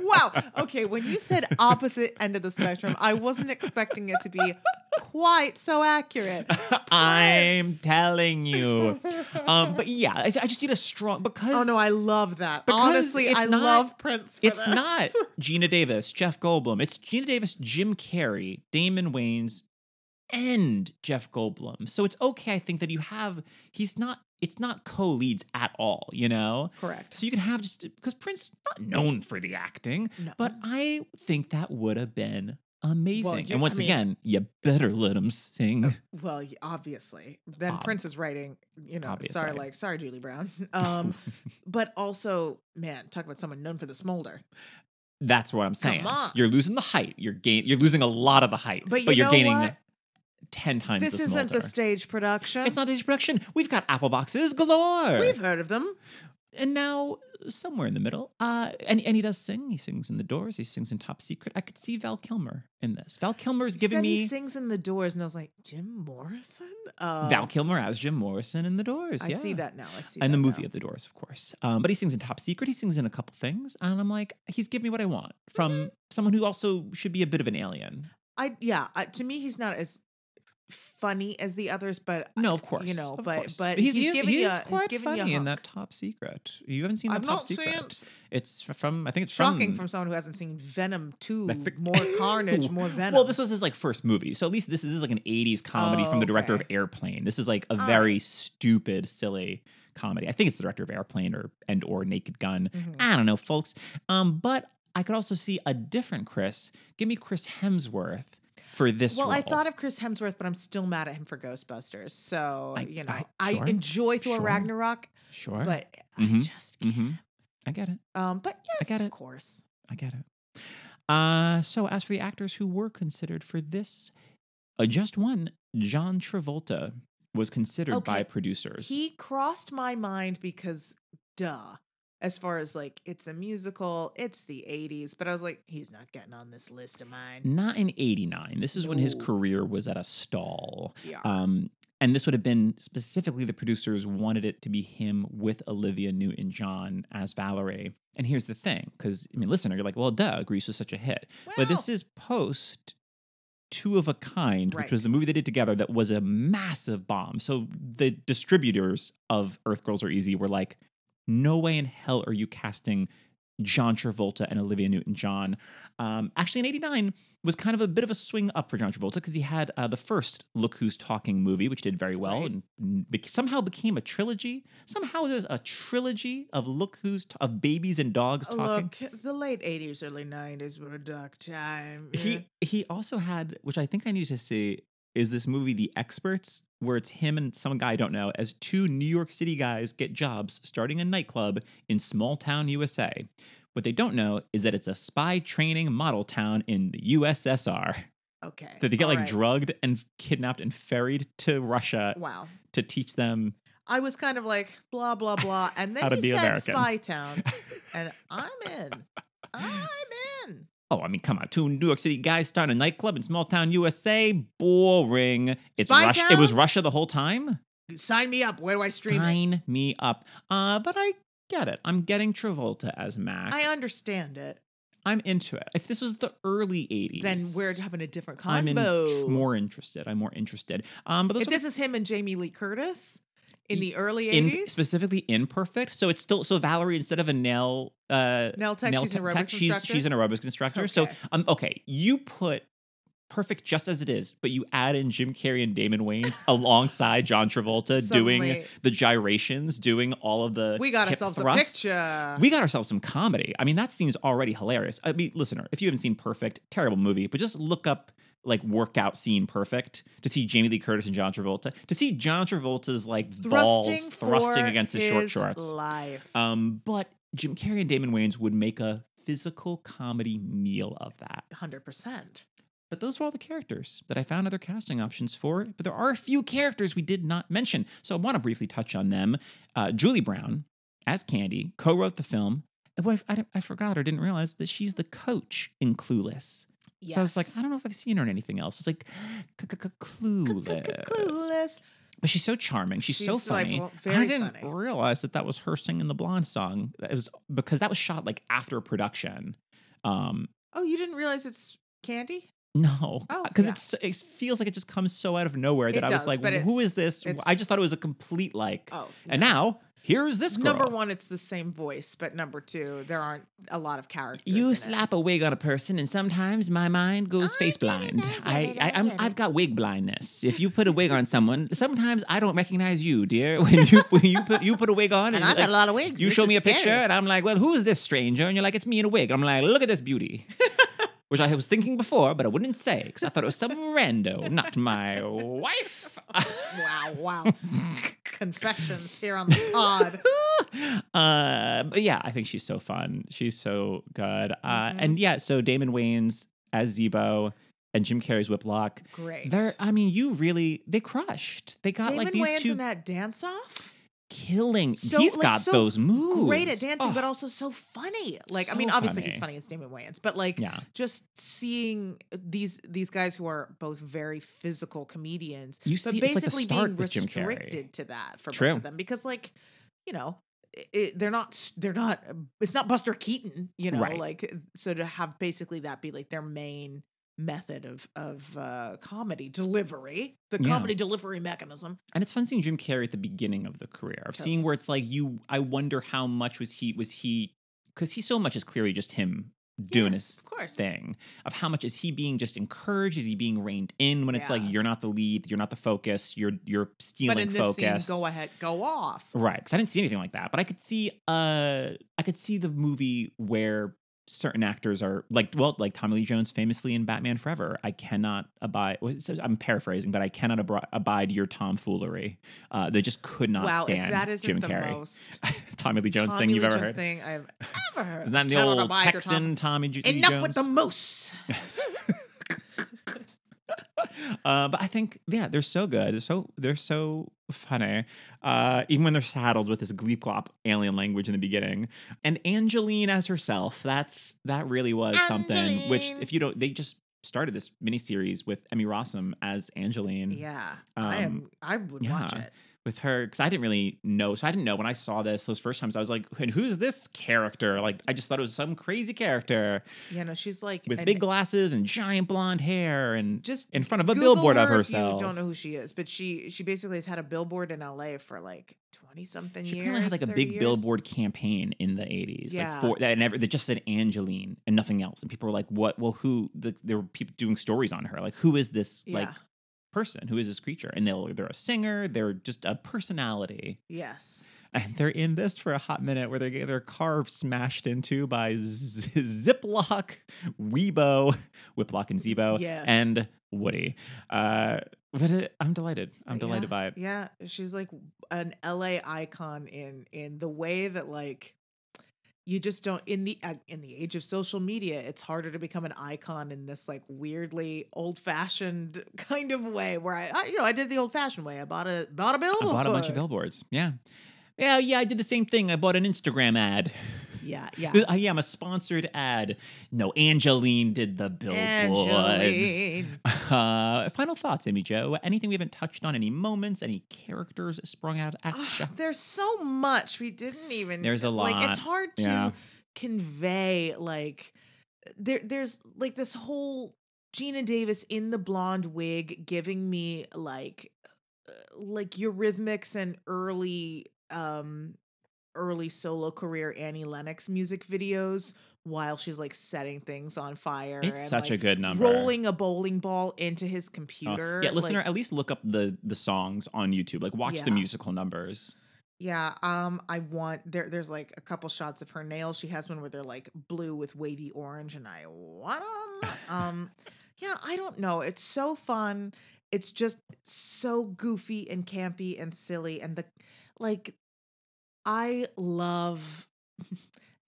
wow. Okay, when you said opposite end of the spectrum, I wasn't expecting it to be quite so accurate. I'm telling you. Um, but yeah, I, I just need a strong because Oh no, I love that. Honestly, I not- love Prince. It's this. not Geena Davis, Jeff Goldblum. It's Geena Davis, Jim Carrey, Damon Wayans, and Jeff Goldblum. So it's okay, I think, that you have he's not it's not co-leads at all, you know? correct. So you can have just because Prince not known for the acting, No. but I think that would have been amazing. you- and once I mean- again, you better let him sing. well, obviously, then Ob- Prince is writing. You know, sorry, like sorry, Julie Brown. Um, but also, man, talk about someone known for the smolder. That's what I'm saying. on. You're losing the height. You're gain. You're losing a lot of the height, But you you're know gaining what? Ten times. This the isn't the stage production. It's not stage production. We've got apple boxes galore. We've heard of them. and now somewhere in the middle, uh, and and he does sing. He sings in the Doors. He sings in Top Secret. I could see Val Kilmer in this. Val Kilmer's You giving me he sings in the doors, and I was like, Jim Morrison. Uh, Val Kilmer as Jim Morrison in the Doors. I yeah. see that now. I see. And the movie now. of the Doors, of course. Um, but he sings in Top Secret. He sings in a couple things, and I'm like, he's giving me what I want from Mm-hmm. someone who also should be a bit of an alien. I yeah. I, to me, he's not as funny as the others, but No, of course, you know, but course. but he's, he's, he giving he you he's quite giving you funny in that Top Secret. You haven't seen the I've Top Secret? it. It's from I think it's Shocking from from someone who hasn't seen Venom 2. I think- more carnage, more Venom. Well, this was his like first movie, so at least this is, this is like an '80s comedy Oh, from the director of. Airplane. This is like a All very right. stupid, silly comedy. I think it's the director of Airplane or and or Naked Gun. Mhm. I don't know, folks. Um, but I could also see a different Chris. Give me Chris Hemsworth for this. Well, I thought of Chris Hemsworth, but I'm still mad at him for Ghostbusters. So I- you know, I- I, enjoy Thor sure. Ragnarok, sure, but Mhm, I just can't. hmm I get it. Um, but yes, get it. of course. I get it. Uh, so as for the actors who were considered for this, uh, just one, John Travolta was considered by producers. He crossed my mind because, duh. As far as like it's a musical, it's the '80s, but I was like, he's not getting on this list of mine. Not in 89. This is when his career was at a stall. Yeah. Um, and this would have been specifically the producers wanted it to be him with Olivia Newton John as Valerie. And here's the thing because, I mean, listener, you're like, well, duh, Grease was such a hit. but this is post Two of a Kind, which was the movie they did together that was a massive bomb. So the distributors of Earth Girls Are Easy were like, no way in hell are you casting John Travolta and Olivia Newton John. Um, actually, in 89 was kind of a bit of a swing up for John Travolta because he had uh, the first Look Who's Talking movie, which did very well Right. and bec- somehow became a trilogy. Somehow there's a trilogy of Look Who's t- of babies and dogs talking. Look, the late '80s, early '90s were a dark time. yeah. He he also had, which I think I need to see, is this movie The Experts, where it's him and some guy I don't know as two New York City guys get jobs starting a nightclub in small town USA. What they don't know is that it's a spy training model town in the USSR. okay. That they get all like right. drugged and kidnapped and ferried to Russia Wow. to teach them. I was kind of like blah blah blah, and then How to you be said Americans. Spy Town, and I'm in. I'm in. Oh, I mean, come on. Two New York City guys starting a nightclub in small town USA. Boring. It's Spy Russia. It was Russia the whole time. Sign me up. Where do I stream it? Sign me up. Uh, but I get it. I'm getting Travolta as Mac. I understand it. I'm into it. If this was the early 80s, Then we're having a different combo. I'm in, more interested. I'm more interested. Um, but if this is him and Jamie Lee Curtis in the early in, '80s, specifically imperfect. So it's still so Valerie instead of a nail uh Nell Tech, she's an te- aerobics she's instructor. she's an aerobics instructor. So Okay. um okay, you put perfect just as it is, but you add in Jim Carrey and Damon Wayans alongside John Travolta doing the gyrations, doing all of the We got ourselves thrusts. a picture. We got ourselves some comedy. I mean, that scene's already hilarious. I mean, listener, if you haven't seen Perfect, terrible movie, but just look up like workout scene Perfect to see Jamie Lee Curtis and John Travolta, to see John Travolta's like balls thrusting, thrusting against his, short shorts. Life. Um, but Jim Carrey and Damon Wayans would make a physical comedy meal of that. Hundred percent. But those were all the characters that I found other casting options for. But there are a few characters we did not mention. So I want to briefly touch on them. Uh, Julie Brown, as Candy, co wrote the film. I, I, I forgot or didn't realize that she's the coach in Clueless. Yes. So I was like, I don't know if I've seen her in anything else. It's like Clueless. Clueless. But she's so charming. She's, so She's funny. delightful. I didn't funny. realize that that was her singing the blonde song. It was because that was shot like after production. Um, Oh, you didn't realize it's Candy? no, Oh, because yeah. it's it feels like it just comes so out of nowhere that I was like, "Who is this?" I just thought it was a complete like. Oh. And no. Now here's this girl. Number one, it's the same voice, but number two, there aren't a lot of characters. You it. slap a wig on a person, and sometimes my mind goes I face blind. I I, it, I, I I've got wig blindness. If you put a wig on someone, sometimes I don't recognize you, dear. When you when you put you put a wig on, And you're I've got a lot of wigs. You This show me a picture, and I'm like, well, who is this stranger? And you're like, it's me in a wig. I'm like, look at this beauty. Which I was thinking before, but I wouldn't say because I thought it was some rando, not my wife. Wow, wow. Confessions here on the pod. uh, but yeah, I think she's so fun. She's so good. Uh, Mhm. And yeah, so Damon Wayans as Zeebo and Jim Carrey's Wiploc. Great. They're, I mean, you really, they crushed. They got Damon like these Wayans two in that dance off. Killing. So, He's like, got so those moves. Great at dancing, Oh, but also so funny. Like, I mean, obviously funny. he's funny as Damon Wayans, but like yeah. just seeing these these guys who are both very physical comedians, You but see, like the basically start being with Jim Carrey. restricted to that for True. both of them because, like, you know. It, they're not they're not it's not buster keaton you know Right. like so to have basically that be like their main method of of uh comedy delivery the Yeah. comedy delivery mechanism And it's fun seeing Jim Carrey at the beginning of the career. Of seeing where it's like you. I wonder how much was he was he because he so much is clearly just him doing Yes, his of course thing. Of how much is he being just encouraged? Is he being reined in when it's like you're not the lead, you're not the focus, you're you're stealing but in this focus. scene go ahead go off Right, because I didn't see anything like that, but I could see, uh, I could see the movie where certain actors are like, well, like Tommy Lee Jones famously in Batman Forever. I cannot abide. well, it says- I'm paraphrasing, but I cannot abri- abide your tomfoolery. Uh, they just could not wow stand if that isn't Jim the Carrey. most Tommy Lee Jones Tommy thing you've Lee ever Jones heard? thing I've ever heard. Isn't that the old Texan Tom- Tommy J- Enough Jones? with the moose. uh, but I think yeah, they're so good. They're so they're so funny. Uh, even when they're saddled with this gleep glop alien language in the beginning, and Angelyne as herself. That's that really was something. Which if you don't, they just started this miniseries with Emmy Rossum as Angelyne. Yeah, I Um, am. I would watch it. With her, because I didn't really know, so I didn't know when I saw this those first times. I was like, "And who's this character?" Like, I just thought it was some crazy character Yeah, no, she's like with an- big glasses and giant blonde hair, and just in front of a Google billboard of her if herself. You don't know who she is, but she she basically has had a billboard in L.A. for like twenty something She years. apparently had like a big years. billboard campaign in the 80s. Yeah. Like for that never that just said Angelyne and nothing else. And people were like, What? Well, who the, there were people doing stories on her. Like, who is this like Yeah. Person? Who is this creature? And they'll they're a singer, they're just a personality. Yes, And they're in this for a hot minute where they get their car smashed into by Z- Ziploc, Weebo, Wiploc and Zeebo, Yes. and Woody. Uh, but it, I'm delighted. I'm Uh, delighted by it. Yeah, she's like an LA icon in in the way that like you just don't in the uh, in the age of social media it's harder to become an icon in this like weirdly old fashioned kind of way where I, I you know I did the old fashioned way I bought a bought a billboard I bought a bunch of billboards. Yeah. Yeah, yeah, I did the same thing. I bought an Instagram ad. Yeah yeah Uh, yeah, I'm a sponsored ad. No, Angelyne did the billboards. Angelyne. Uh, final thoughts, Amy Jo. Anything we haven't touched on? Any moments? Any characters sprung out at Ah, you? there's so much we didn't even There's a lot. like it's hard to Yeah. convey like there there's like this whole Geena Davis in the blonde wig giving me like uh, like Eurythmics and early um early solo career Annie Lennox music videos while she's like setting things on fire. It's and, such a good number. Rolling a bowling ball into his Oh, computer. yeah, listener, like- at least look up the the songs on YouTube. Like watch the musical numbers. Yeah, um, I want there. There's like a couple shots of her nails. She has one where they're like blue with wavy orange, and I want them. um, yeah, I don't know. It's so fun. It's just so goofy and campy and silly, and the like. I love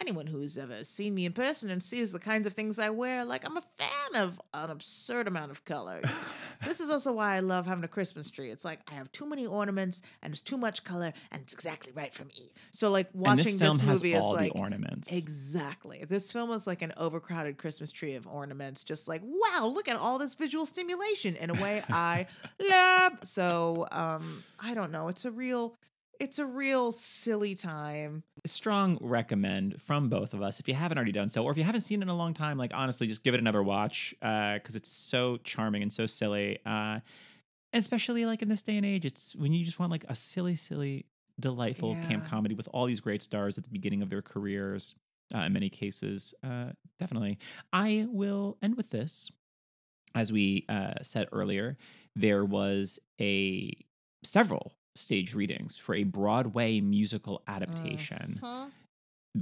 anyone who's ever seen me in person and sees the kinds of things I wear. Like I'm a fan of an absurd amount of color. This is also why I love having a Christmas tree. It's like I have too many ornaments and it's too much color and it's exactly right for me. So like watching this film movie is like the ornaments. exactly. This film is like an overcrowded Christmas tree of ornaments. Just like wow, look at all this visual stimulation in a way I love. So um, I don't know. It's a real, it's a real silly time. strong recommend from both of us if you haven't already done so or if you haven't seen it in a long time like honestly just give it another watch because it's so charming and so silly uh and especially like in this day and age it's when you just want like a silly silly delightful camp comedy with all these great stars at the beginning of their careers uh, in many cases uh definitely. I will end with this. As we uh said earlier there was a several stage readings for a broadway musical adaptation Huh?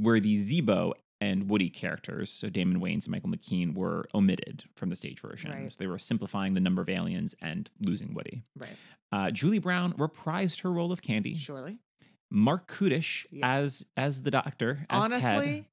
where the Zeebo and Woody characters, so Damon Wayans and Michael McKean, were omitted from the stage version. Right. So they were simplifying the number of aliens and losing Woody. Right. Uh, Julie Brown reprised her role of Candy. Surely. Marc Kudisch Yes. as as the Doctor, as Honestly, Ted,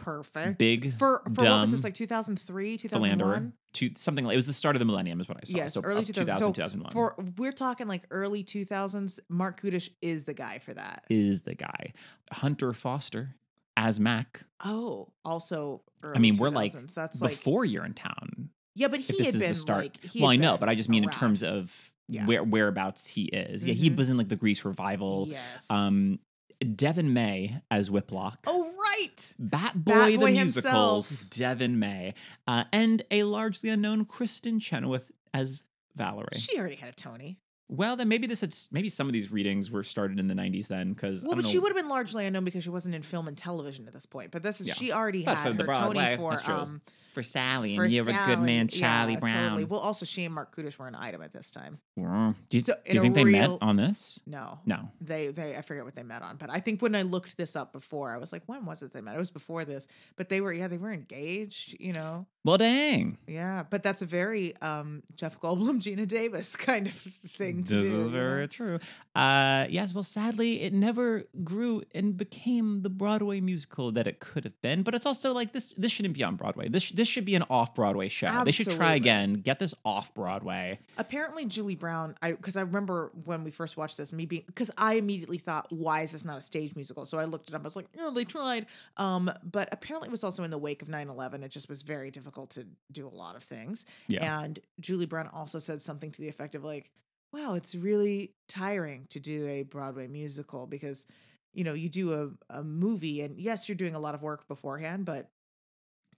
perfect. Big, for for what was this like 2003, philanderer, 2001? to something like it was the start of the millennium, is what I saw. Yes, so early up 2000s. 2000, So 2001 For we're talking like early 2000s. Marc Kudisch is the guy for that. is the guy. Hunter Foster as Mac. Oh, also early I mean, we're like 2000s. that's like before you're in town. yeah, but he had been like well, I know, but I just mean in terms of Yeah. where whereabouts he is. Yeah, he was in like the Grease revival. Yes. Um, Deven May as Wiploc. oh right. Bat Boy Bat the Boy musicals, himself. Deven May, uh, and a largely unknown Kristin Chenoweth as Valerie. She already had a Tony. well, then maybe this had maybe some of these readings were started in the '90s then, because Well, but she would have been largely unknown because she wasn't in film and television at this point. But this is Yeah. she already But had her Broadway, Tony for um for Sally for and You're a Good Man, Sally. Charlie Yeah, Brown. Totally. Well, also she and Marc Kudisch were an item at this time. Mm. Do you, So, do you think a they met on this? No. No. They they I forget what they met on, but I think when I looked this up before, I was like, when was it they met? It was before this. But they were yeah, they were engaged, you know. Well, dang. Yeah, but that's a very um Jeff Goldblum, Geena Davis kind of thing to This do. is very true. Uh, yes, well, sadly, it never grew and became the Broadway musical that it could have been. But it's also like this. This shouldn't be on Broadway. This this should be an off Broadway show. They should try again. Get this off Broadway. Apparently, Julie Brown, I because I remember when we first watched this, me being because I immediately thought, why is this not a stage musical? So I looked it up. I was like, oh, they tried. Um, but apparently, it was also in the wake of 9-11. It just was very difficult to do a lot of things. Yeah. And Julie Brown also said something to the effect of like, wow, it's really tiring to do a Broadway musical because, you know, you do a, a movie and yes, you're doing a lot of work beforehand, but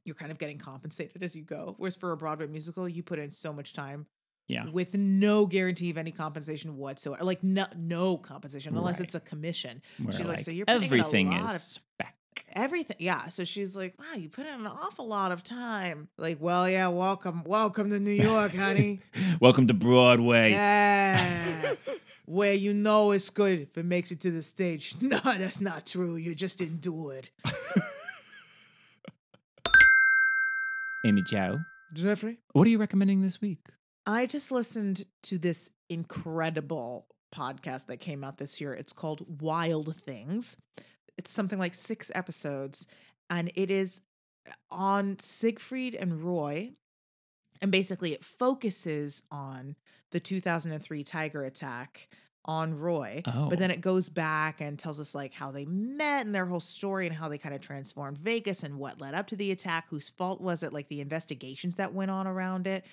you're kind of getting compensated as you go. Whereas for a Broadway musical, you put in so much time Yeah. with no guarantee of any compensation whatsoever. Like no no compensation unless Right. it's a commission. Where, She's like, so you're putting in a everything lot is of- spec. Everything. Yeah. So she's like, wow, you put in an awful lot of time. Like, well, yeah, welcome, welcome to New York, honey. Welcome to Broadway. Yeah. Where you know it's good if it makes it to the stage. No, that's not true. You just didn't Amy Jo. Jeffrey? what are you recommending this week? I just listened to this incredible podcast that came out this year. It's called Wild Things. It's something like six episodes, and it is uh, on Siegfried and Roy. And basically, it focuses on the 2003 Tiger attack on Roy. Oh. But then it goes back and tells us like how they met and their whole story and how they kind of transformed Vegas and what led up to the attack, whose fault was it, like the investigations that went on around it.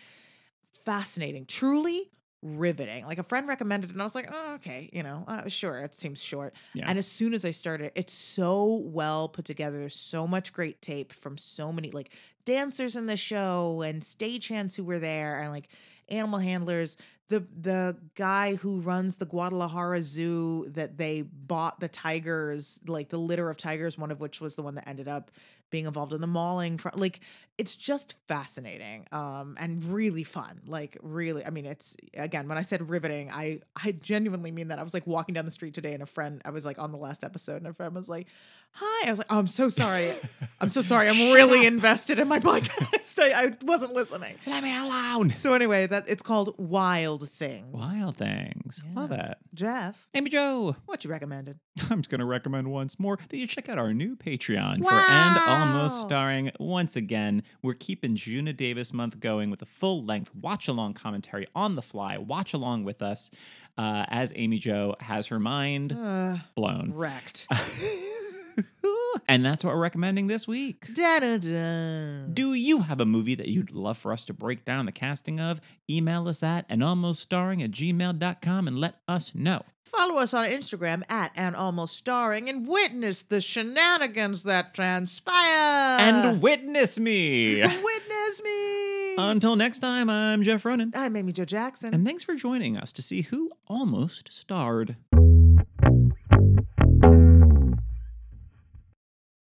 Fascinating, truly riveting. Like a friend recommended it, and I was like, oh, okay, you know, uh, sure, it seems short. Yeah. And as soon as I started, it's so well put together. There's so much great tape from so many like dancers in the show and stagehands who were there and like animal handlers. The the guy who runs the Guadalajara Zoo that they bought the tigers, like the litter of tigers, one of which was the one that ended up being involved in the mauling. fr- Like it's just fascinating um, and really fun. Like really, I mean, it's again when I said riveting, I I genuinely mean that. I was like walking down the street today, and a friend, I was like on the last episode, and a friend was like, "Hi," I was like, "Oh, I'm so sorry, I'm so sorry, I'm really invested in my podcast. I, I wasn't listening." Let me alone. So anyway, that it's called Wild Things. Wild things. Love Yeah. it. Jeff, Amy Jo. what you recommended? I'm just going to recommend once more that you check out our new Patreon for And Almost Starring. Once again, we're keeping Geena Davis month going with a full length watch along commentary on the fly. Watch along with us uh, as Amy Jo has her mind Uh, blown. wrecked. and that's what we're recommending this week. Da-da-da. Do you have a movie that you'd love for us to break down the casting of? Email us at and almost starring at gmail.com and let us know. Follow us on Instagram at and almost starring and witness the shenanigans that transpire. and witness me. witness me. Until next time, I'm Jeff Ronan. I'm Amy Jo Jackson. And thanks for joining us to see who almost starred.